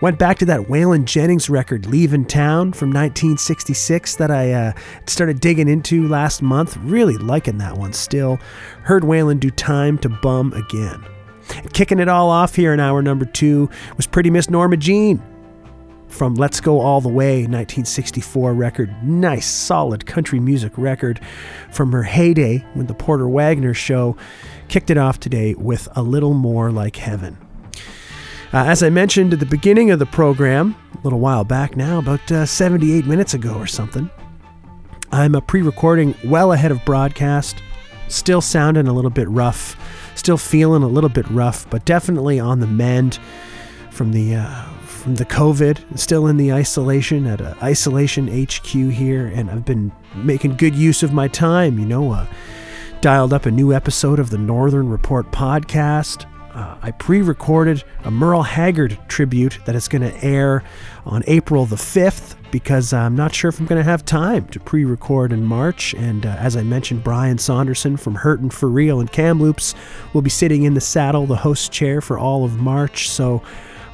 Went back to that Waylon Jennings record, Leavin' Town from 1966, that I uh, started digging into last month. Really liking that one still. Heard Waylon do Time to Bum again. Kicking it all off here in hour number two was Pretty Miss Norma Jean from Let's Go All the Way 1964 record. Nice, solid country music record from her heyday when the Porter Wagoner show kicked it off today with A Little More Like Heaven. Uh, as I mentioned at the beginning of the program, a little while back now, about uh, 78 minutes ago or something, I'm a pre recording well ahead of broadcast, still sounding a little bit rough, still feeling a little bit rough, but definitely on the mend from the. Uh, from the COVID, still in the isolation at a isolation HQ here, and I've been making good use of my time. You know, uh, dialed up a new episode of the Northern Report podcast. Uh, I pre recorded a Merle Haggard tribute that is going to air on April the 5th because I'm not sure if I'm going to have time to pre record in March. And uh, as I mentioned, Brian Saunderson from Hurtin' for Real and Kamloops will be sitting in the saddle, the host chair, for all of March. So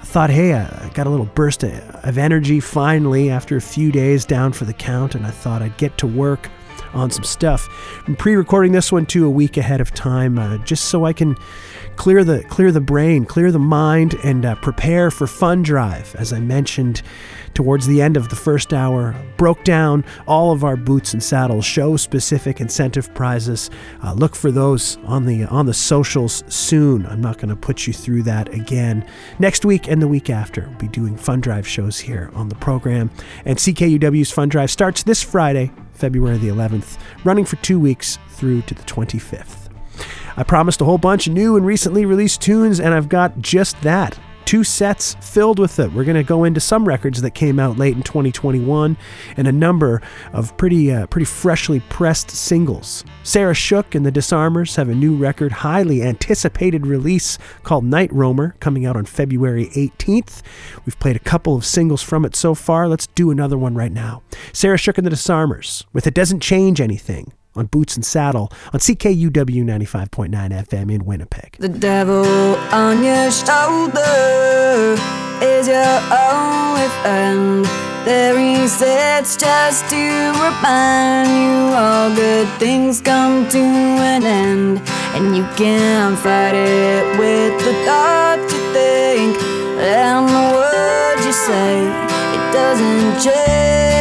I thought, hey, I got a little burst of energy finally after a few days down for the count, and I thought I'd get to work on some stuff. I'm pre-recording this one too a week ahead of time, uh, just so I can clear the clear the brain, clear the mind, and uh, prepare for Fund Drive. As I mentioned towards the end of the first hour, broke down all of our boots and saddles show specific incentive prizes. Uh, look for those on the on the socials soon. I'm not going to put you through that again. Next week and the week after, we'll be doing Fund Drive shows here on the program. And CKUW's Fund Drive starts this Friday, February the 11th, running for two weeks through to the 25th. I promised a whole bunch of new and recently released tunes, and I've got just that. Two sets filled with it. We're going to go into some records that came out late in 2021 and a number of pretty uh, pretty freshly pressed singles. Sarah Shook and the Disarmers have a new record, highly anticipated release called Night Roamer, coming out on February 18th. We've played a couple of singles from it so far. Let's do another one right now. Sarah Shook and the Disarmers with It Doesn't Change Anything on Boots and Saddle on CKUW 95.9 FM in Winnipeg. The devil on your shoulder is your only friend. There he sits just to remind you all good things come to an end. And you can't fight it with the you think and the words you say. It doesn't change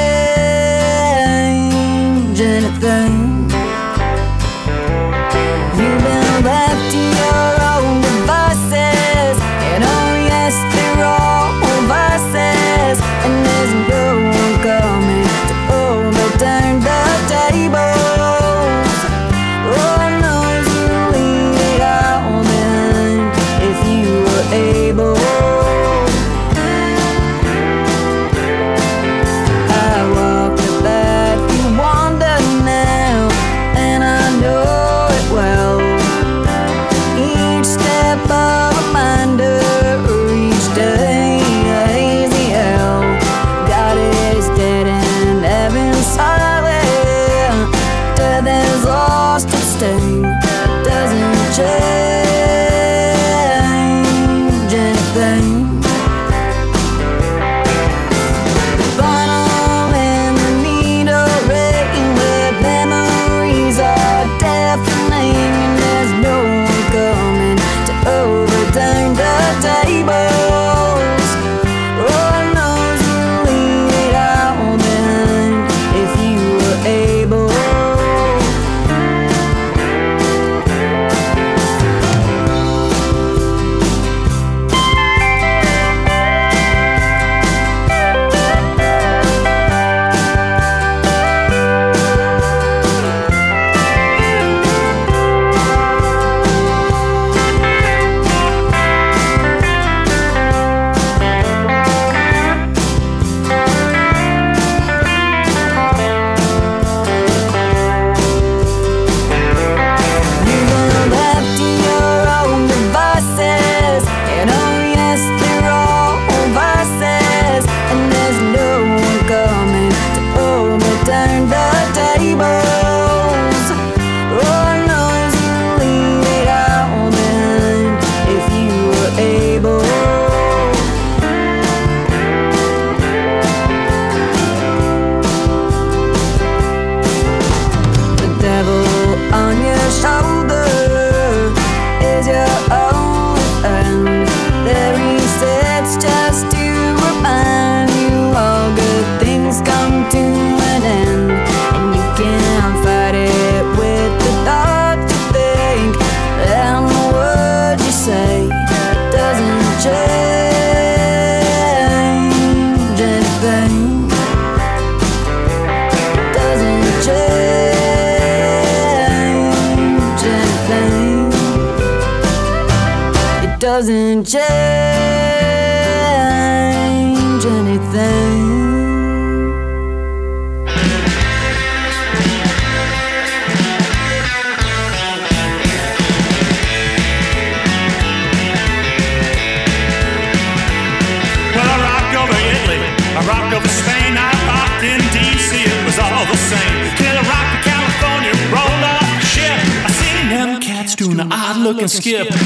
skip.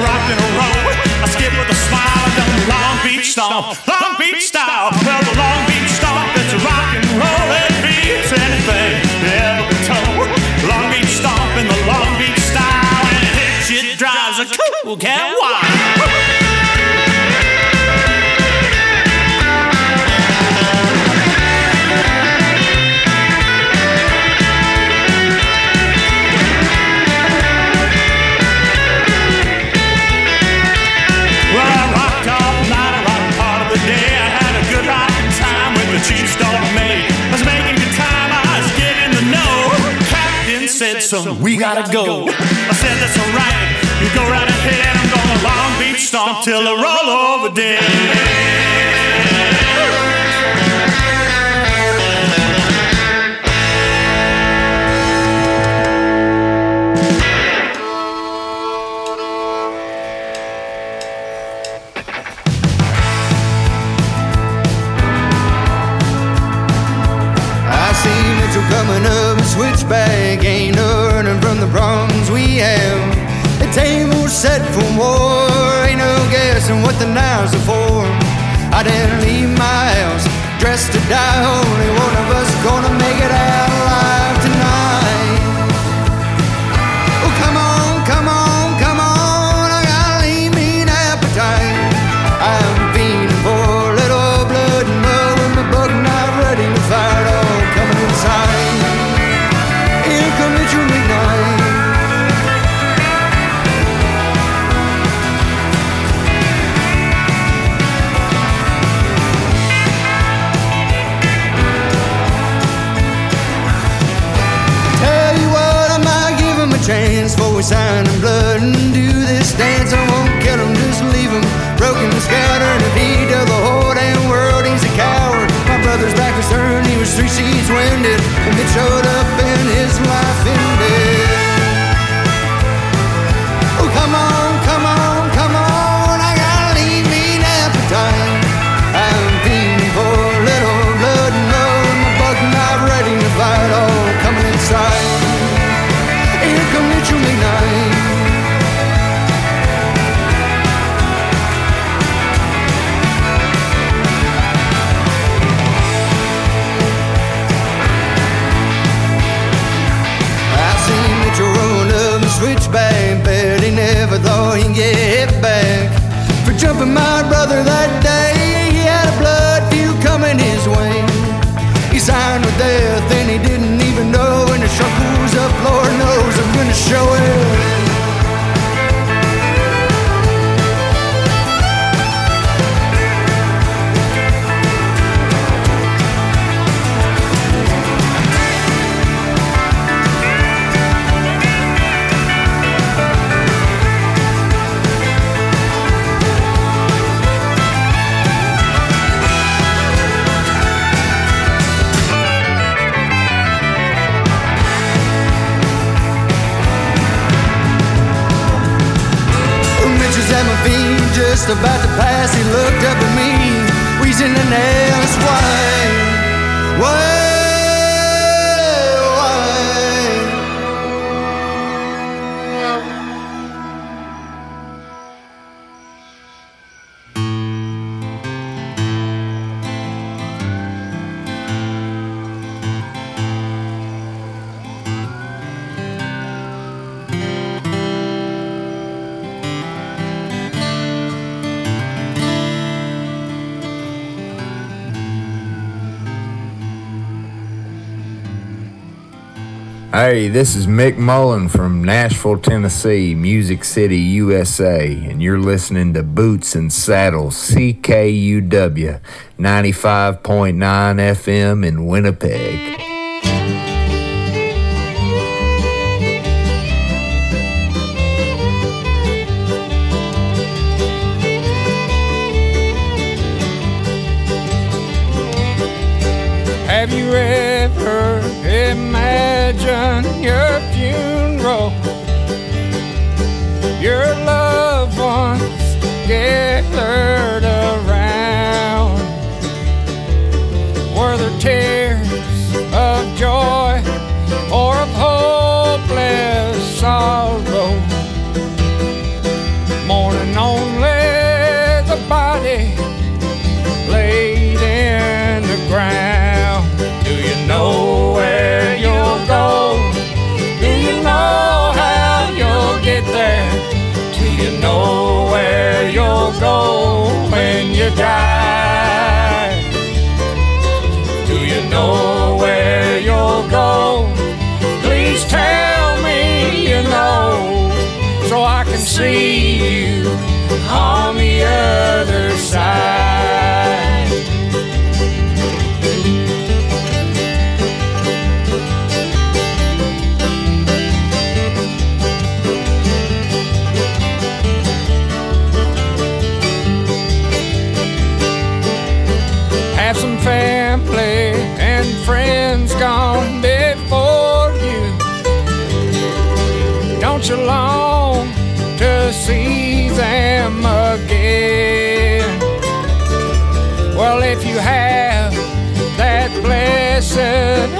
Rock and roll, I skip with a smile. Done the Long Beach stomp, Long Beach style. Well, the Long Beach stomp, it's a rock and roll. It beats anything that ever been told. Long Beach stomp in the Long Beach style, and it hits you, drives a cool cat wild. Said, we gotta go. I said, that's alright, you go right ahead. I'm gonna Long Beach stomp till I roll over dead. Sign in blood and do this dance. I won't kill him, just leave him broken and scattered. If he tell the whole damn world he's a coward, my brother's back was turned, he was three seas winded, and it showed up Hey, this is Mick Mullen from Nashville, Tennessee, Music City, USA, and you're listening to Boots and Saddles, CKUW 95.9 FM in Winnipeg. See you. On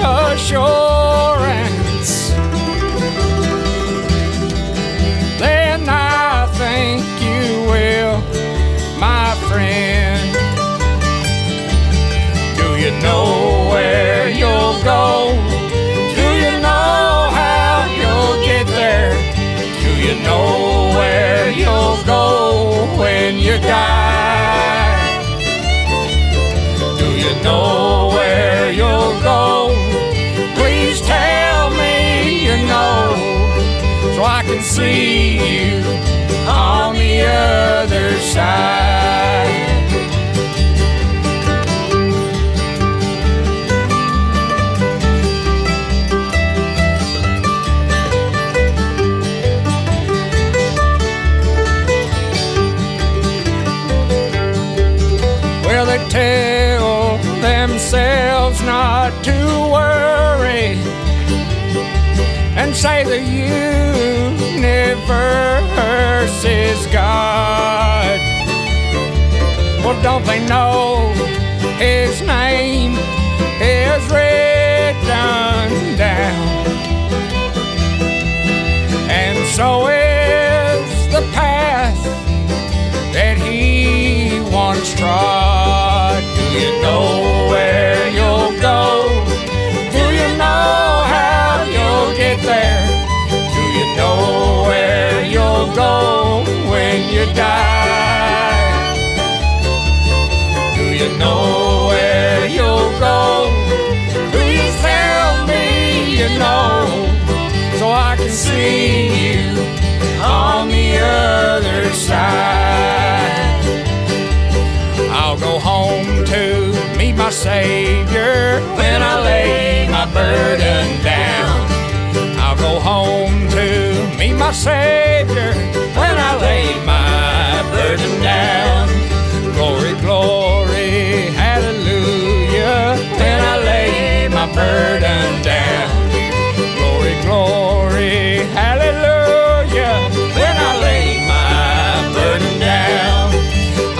assurance, see you on the other side. Well, they tell themselves not to worry and say the universe is God. Well, don't they know His name is written go when you die? Do you know where you'll go? Please tell me you know so I can see you on the other side. I'll go home to meet my Savior when I lay my burden down. Go home to meet my Savior when I lay my burden down. Glory, glory, hallelujah, when I lay my burden down. Glory, glory, hallelujah, when I lay my burden down.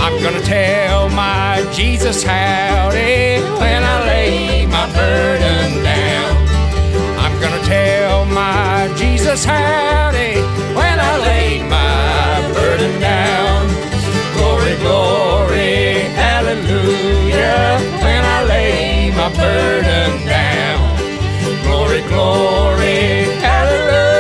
I'm gonna tell my Jesus howdy when I lay Jesus howdy when I lay my burden down. Glory, glory, hallelujah, when I lay my burden down. Glory, glory, hallelujah,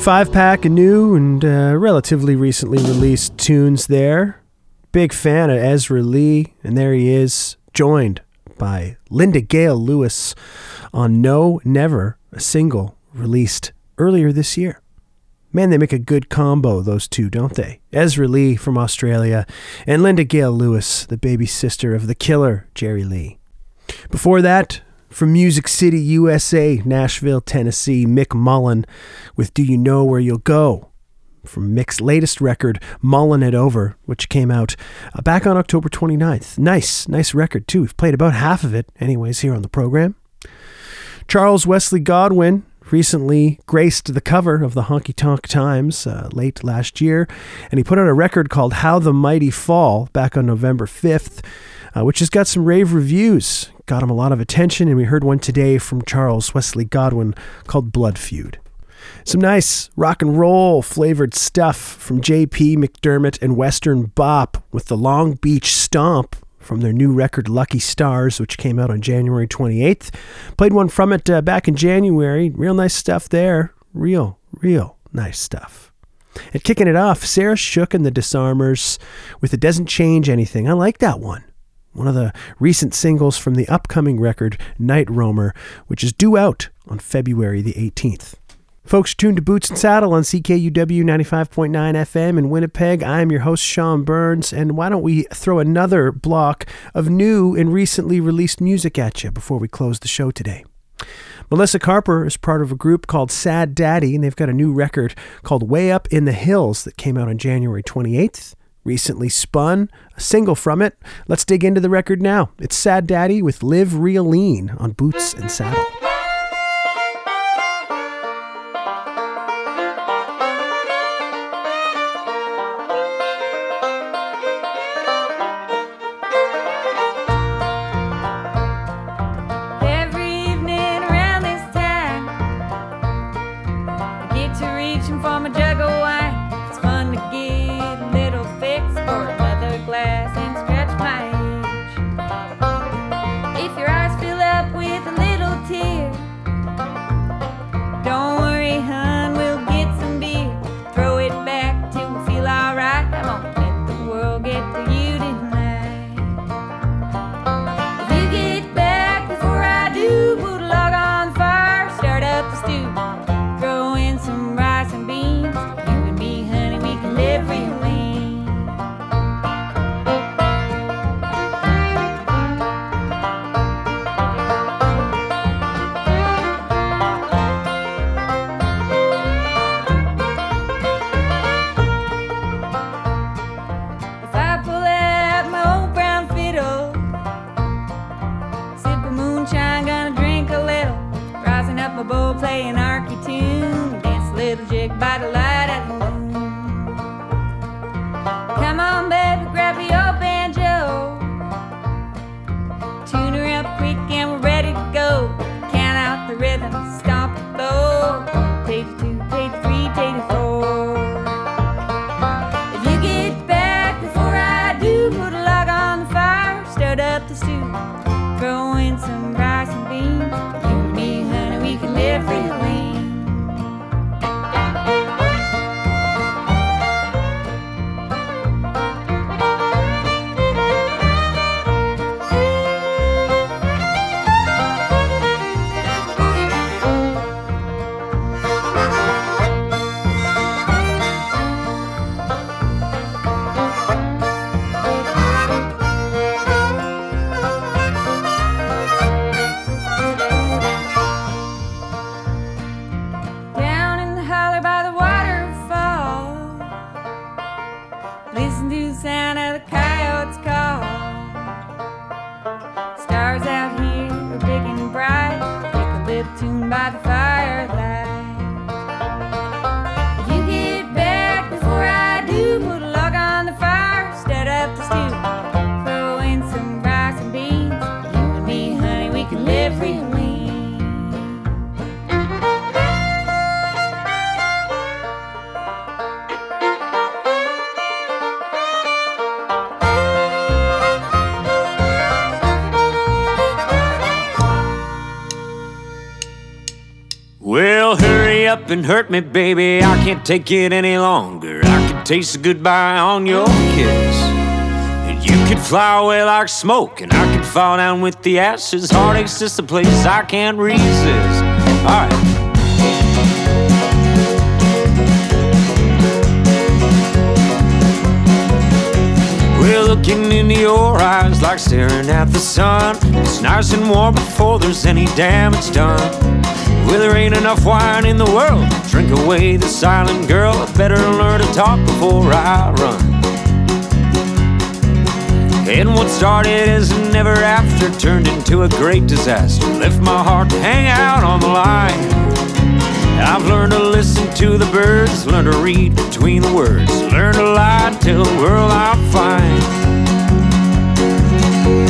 Five pack of new and uh, relatively recently released tunes there. Big fan of Ezra Lee, and there he is, joined by Linda Gail Lewis on No Never, a single released earlier this year. Man, they make a good combo, those two, don't they? Ezra Lee from Australia and Linda Gail Lewis, the baby sister of the killer Jerry Lee. Before that, from Music City, USA, Nashville, Tennessee, Mick Mullen with Do You Know Where You'll Go? From Mick's latest record, Mullen It Over, which came out uh, back on October 29th. Nice, nice record, too. We've played about half of it, anyways, here on the program. Charles Wesley Godwin recently graced the cover of the Honky Tonk Times uh, late last year, and he put out a record called How the Mighty Fall back on November 5th, uh, which has got some rave reviews. Got him a lot of attention, and we heard one today from Charles Wesley Godwin called Blood Feud. Some nice rock and roll flavored stuff from JP McDermott and Western Bop with the Long Beach Stomp from their new record Lucky Stars, which came out on January 28th. Played one from it uh, back in January. Real nice stuff there. Real, real nice stuff. And kicking it off, Sarah Shook and the Disarmers with It Doesn't Change Anything. I like that one. One of the recent singles from the upcoming record, Night Roamer, which is due out on February the 18th. Folks, tuned to Boots and Saddle on CKUW 95.9 FM in Winnipeg. I'm your host, Sean Burns, and why don't we throw another block of new and recently released music at you before we close the show today? Melissa Carper is part of a group called Sad Daddy, and they've got a new record called Way Up in the Hills that came out on January 28th. Recently spun, a single from it. Let's dig into the record now. It's Sad Daddy with Live Real Lean on Boots and Saddle. And hurt me, baby. I can't take it any longer. I could taste a goodbye on your kiss. And you could fly away like smoke, and I could fall down with the ashes. Heartache's just a place I can't resist. Alright. We're looking into your eyes like staring at the sun. It's nice and warm before there's any damage done. Well, there ain't enough wine in the world drink away the silent girl. I better learn to talk before I run. And what started as an ever after turned into a great disaster. Left my heart to hang out on the line. I've learned to listen to the birds, learn to read between the words, learn to lie, tell the world I'm fine.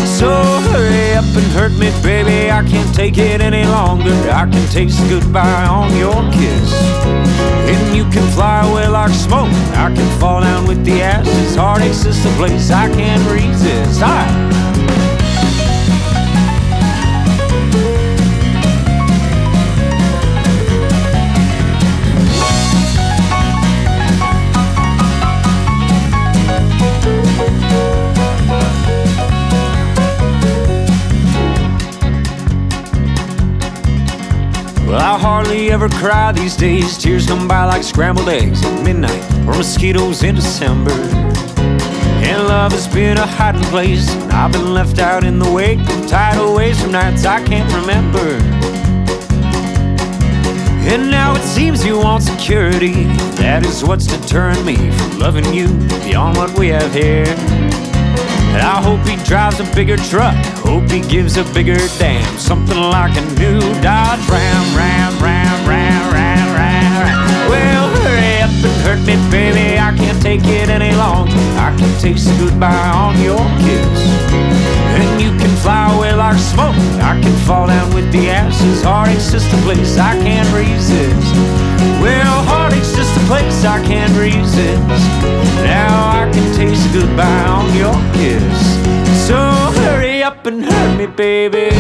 So hurry up and hurt me, baby. I can't take it any longer. I can taste goodbye on your kiss. And you can fly away like smoke. I can fall down with the ashes. Heartache's just a place I can't resist. Hi. Ever cry these days. Tears come by like scrambled eggs at midnight or mosquitoes in December. And love has been a hiding place. And I've been left out in the wake of tidal waves from nights I can't remember. And now it seems you want security. That is what's deterring me from loving you beyond what we have here. And I hope he drives a bigger truck. Hope he gives a bigger damn. Something like a new Dodge Ram, Ram, Ram, Ram, Ram, Ram, Ram. Well, hurry up and hurt me, baby. I can't take it any longer. I can taste goodbye on your kiss. And you can fly away like smoke. I can fall down with the ashes. Heartache's just a place I can't resist. Well, heartache's just a place I can't resist. Now I can taste goodbye on your kiss. Up and hurt me, baby.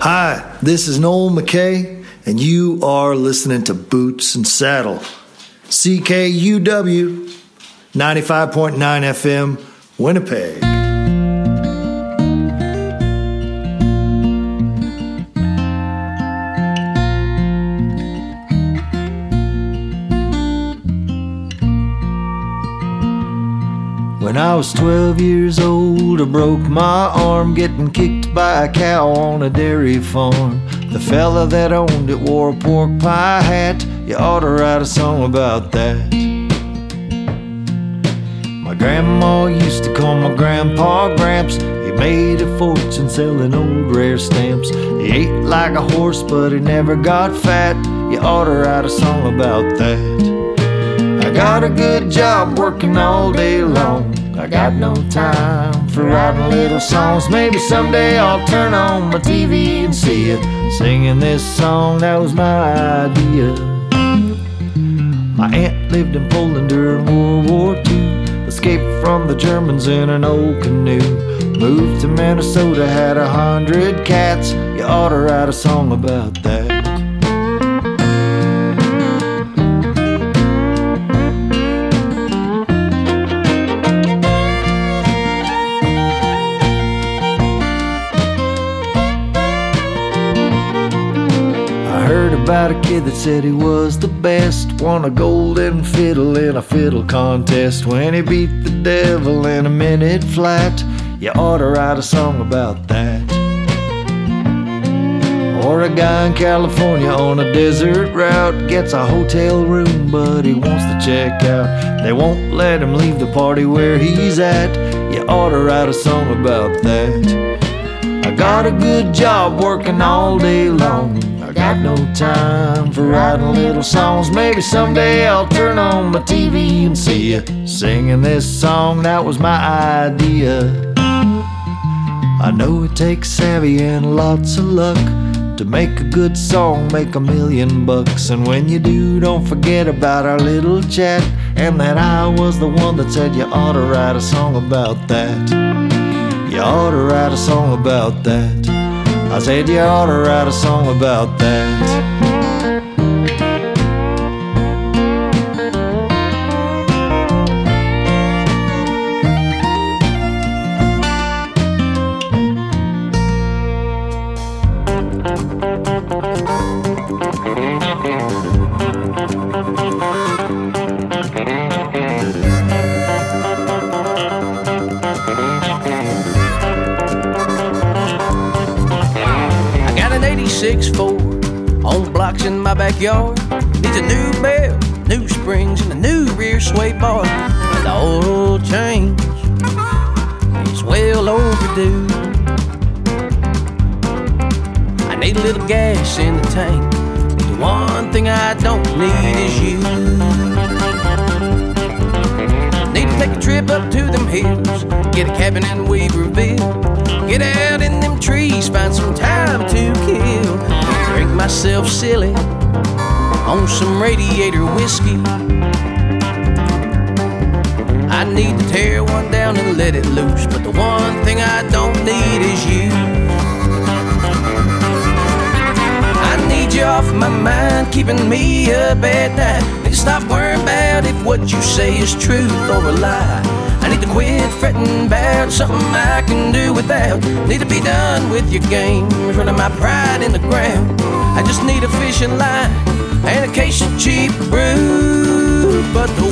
Hi, this is Noel McKay, and you are listening to Boots and Saddle. CKUW 95.9 FM, Winnipeg. When I was 12 years old, I broke my arm getting kicked by a cow on a dairy farm. The fella that owned it wore a pork pie hat. You ought to write a song about that. My grandma used to call my grandpa Gramps. He made a fortune selling old rare stamps. He ate like a horse, but he never got fat. You ought to write a song about that. I got a good job working all day long. I got no time for writing little songs. Maybe someday I'll turn on my TV and see it singing this song. That was my idea. My aunt lived in Poland during World War II. Escaped from the Germans in an old canoe. Moved to Minnesota, had a hundred cats. You ought to write a song about that. About a kid that said he was the best. Won a golden fiddle in a fiddle contest. When he beat the devil in a minute flat, you ought to write a song about that. Or a guy in California on a desert route gets a hotel room, but he wants to check out. They won't let him leave the party where he's at. You ought to write a song about that. I got a good job working all day long. Got no time for writing little songs. Maybe someday I'll turn on my TV and see you singing this song. That was my idea. I know it takes savvy and lots of luck to make a good song, make a million bucks. And when you do, don't forget about our little chat and that I was the one that said you ought to write a song about that. You ought to write a song about that. I said you ought to write a song about that. Backyard. Needs a new bell, new springs, and a new rear sway bar. And the oil change is well overdue. I need a little gas in the tank. The one thing I don't need is you. Need to take a trip up to them hills, get a cabin in Weaverville. Get out in them trees, find some time to kill. Drink myself silly on some radiator whiskey. I need to tear one down and let it loose, but the one thing I don't need is you. I need you off my mind, keeping me up at night. Need to stop worrying about if what you say is truth or a lie. I need to quit fretting about something I can do without. Need to be done with your games, running my pride in the ground. I just need a fishing line and a case of cheap brew. But the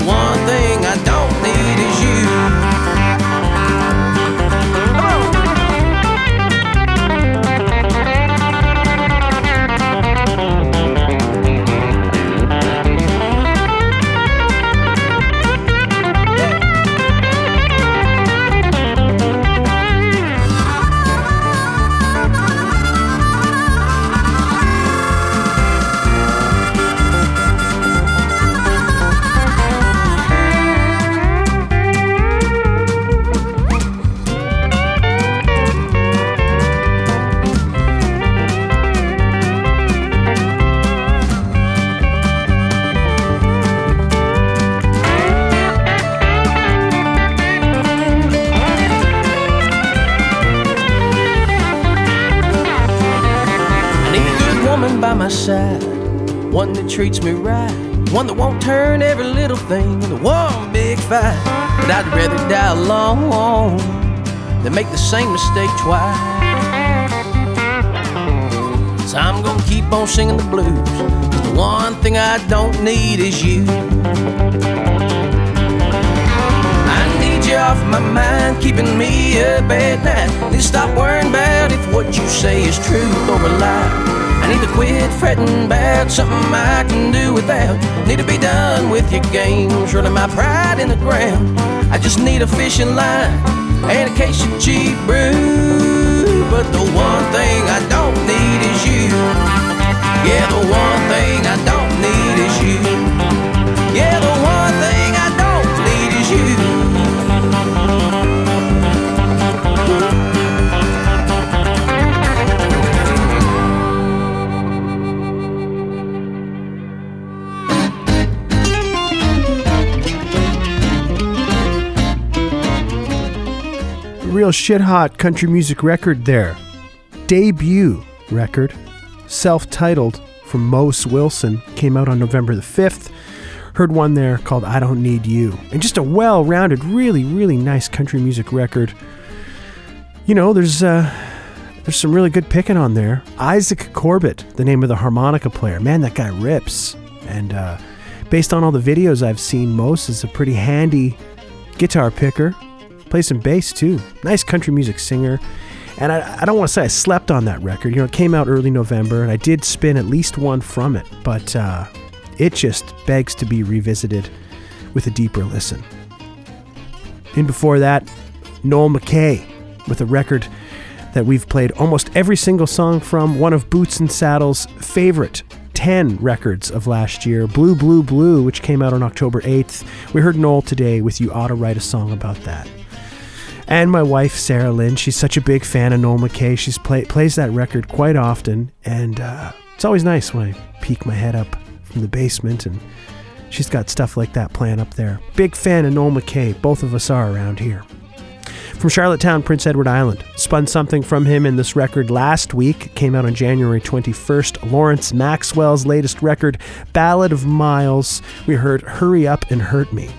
treats me right, one that won't turn every little thing into one big fight. But I'd rather die alone than make the same mistake twice. So I'm gonna keep on singing the blues. The one thing I don't need is you. I need you off my mind, keeping me up at night. Need to stop worrying about if what you say is truth or a lie. I need to quit fretting about something I can do without. Need to be done with your games, running my pride in the ground. I just need a fishing line and a case of cheap brew. But the one thing I don't need is you. Yeah, the one thing I don't need is you. Yeah, Real shit hot country music record there. Debut record, self titled from Mose Wilson, came out on November the 5th. Heard one there called I Don't Need You. And just a well rounded, really, really nice country music record. You know, there's uh, there's some really good picking on there. Isaac Corbett, the name of the harmonica player. Man, that guy rips. And uh, based on all the videos I've seen, Mose is a pretty handy guitar picker. Plays some bass too. Nice country music singer. And I, I don't want to say I slept on that record. You know, it came out early November, and I did spin at least one from it, but uh, it just begs to be revisited with a deeper listen. And before that, Noel McKay with a record that we've played almost every single song from, one of Boots and Saddle's favorite 10 records of last year, Blue, Blue, Blue, which came out on October 8th. We heard Noel today with You Ought to Write a Song About That. And my wife, Sarah Lynn, she's such a big fan of Noel McKay. She's play, plays that record quite often, and uh, it's always nice when I peek my head up from the basement and she's got stuff like that playing up there. Big fan of Noel McKay. Both of us are around here. From Charlottetown, Prince Edward Island. Spun something from him in this record last week. Came out on January 21st. Lawrence Maxwell's latest record, Ballad of Miles. We heard Hurry Up and Hurt Me.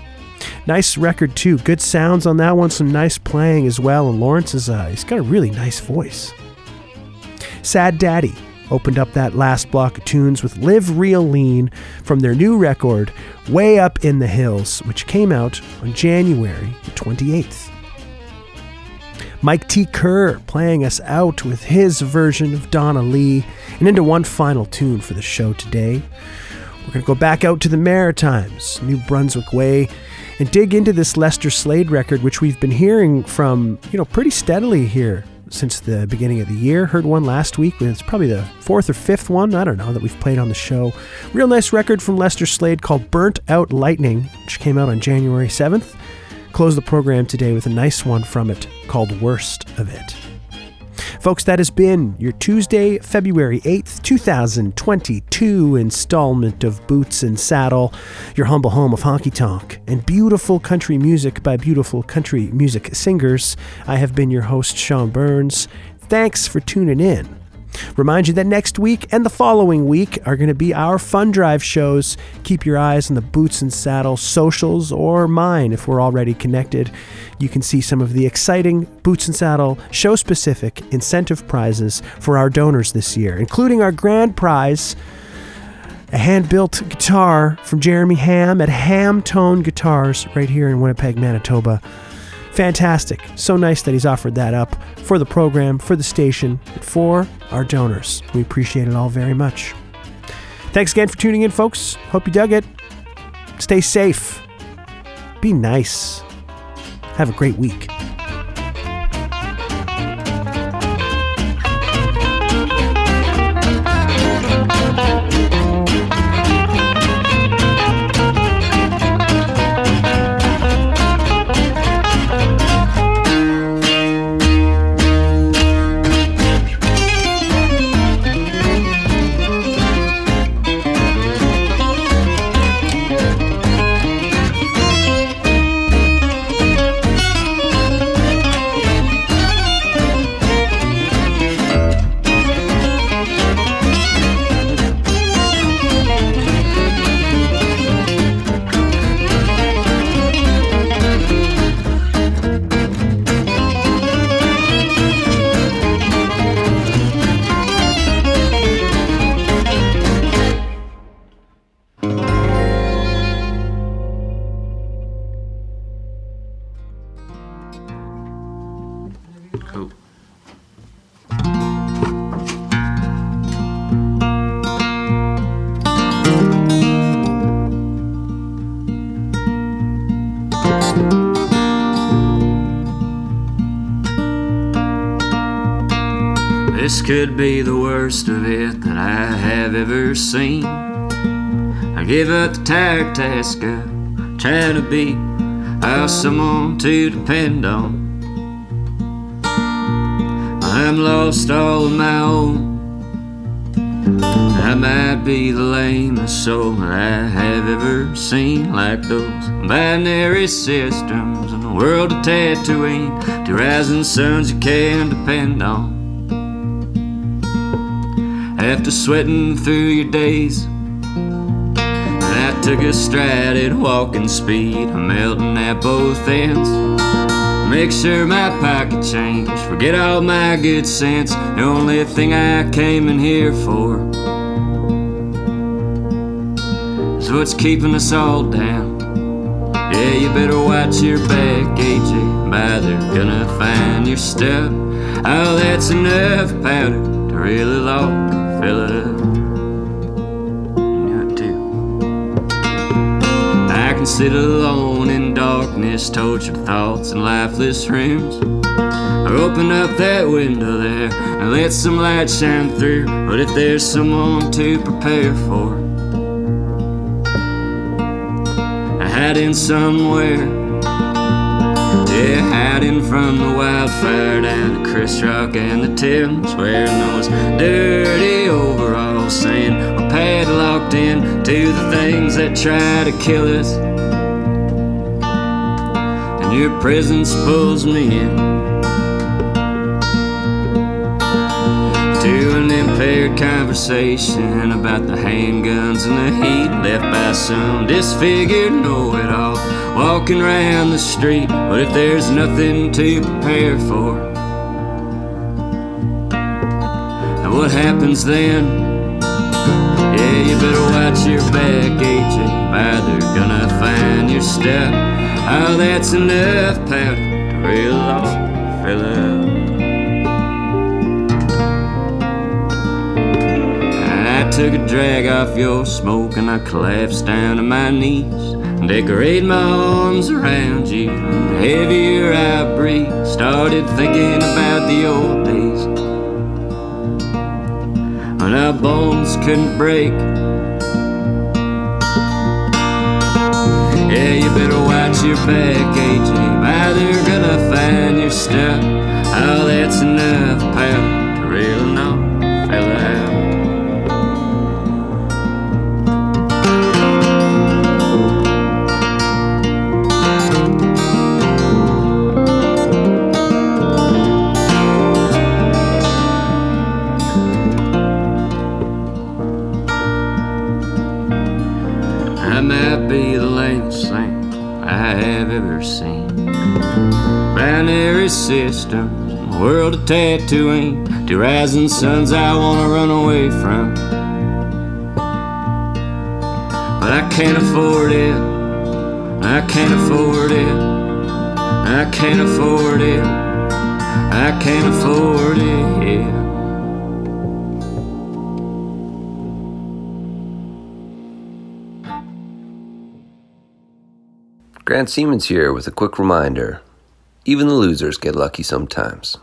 Nice record too. Good sounds on that one. Some nice playing as well. And Lawrence is uh, he's got a really nice voice. Sad Daddy opened up that last block of tunes with Live Real Lean from their new record, Way Up in the Hills, which came out on January the 28th. Mike T. Kerr playing us out with his version of Donna Lee, and into one final tune for the show today. We're going to go back out to the Maritimes, New Brunswick Way, and dig into this Lester Slade record, which we've been hearing from, you know, pretty steadily here since the beginning of the year. Heard one last week. It's probably the fourth or fifth one, I don't know, that we've played on the show. Real nice record from Lester Slade called Burnt Out Lightning, which came out on January 7th. Close the program today with a nice one from it called Worst of It. Folks, that has been your Tuesday, February 8th, 2022 installment of Boots and Saddle, your humble home of honky tonk and beautiful country music by beautiful country music singers. I have been your host, Sean Burns. Thanks for tuning in. Remind you that next week and the following week are going to be our fund drive shows. Keep your eyes on the Boots and Saddle socials or mine if we're already connected. You can see some of the exciting Boots and Saddle show specific incentive prizes for our donors this year, including our grand prize a hand built guitar from Jeremy Ham at Hamtone Guitars right here in Winnipeg, Manitoba. Fantastic. So nice that he's offered that up for the program, for the station, for our donors. We appreciate it all very much. Thanks again for tuning in, folks. Hope you dug it. Stay safe. Be nice. Have a great week. This could be the worst of it that I have ever seen. I give up the tired task of trying to be uh, someone to depend on. I'm lost all on my own. I might be the lamest soul that I have ever seen, like those binary systems in the world of Tatooine, two rising suns you can depend on. After sweating through your days, I took a stride at walking speed, I'm melting at both ends. Make sure my pocket change, forget all my good sense. The only thing I came in here for is what's keeping us all down. Yeah, you better watch your back, AJ, by they're gonna find your stuff. Oh, that's enough powder to really lock too. I can sit alone in darkness, tortured thoughts and lifeless rooms. Or open up that window there and let some light shine through. But if there's someone to prepare for, I hide in somewhere. Yeah, hiding from the wildfire down to Chris Rock and the Thames, wearing those dirty overalls, saying we're padlocked in to the things that try to kill us. And your presence pulls me in. To an impaired conversation about the handguns and the heat left by some disfigured know it all walking around the street. But if there's nothing to prepare for, and what happens then? Yeah, you better watch your back, AJ. By they're gonna find your step. Oh, that's enough powder to reel off, fill up. I took a drag off your smoke and I collapsed down to my knees. Decorate my arms around you. The heavier I breathe, started thinking about the old days when our bones couldn't break. Yeah, you better watch your back, AJ. They're gonna find your stuff. Oh, that's enough powder Systems, world of Tatooine, two rising suns I wanna run away from. But I can't afford it. I can't afford it. I can't afford it. I can't afford it. Grant Siemens here with a quick reminder. Even the losers get lucky sometimes.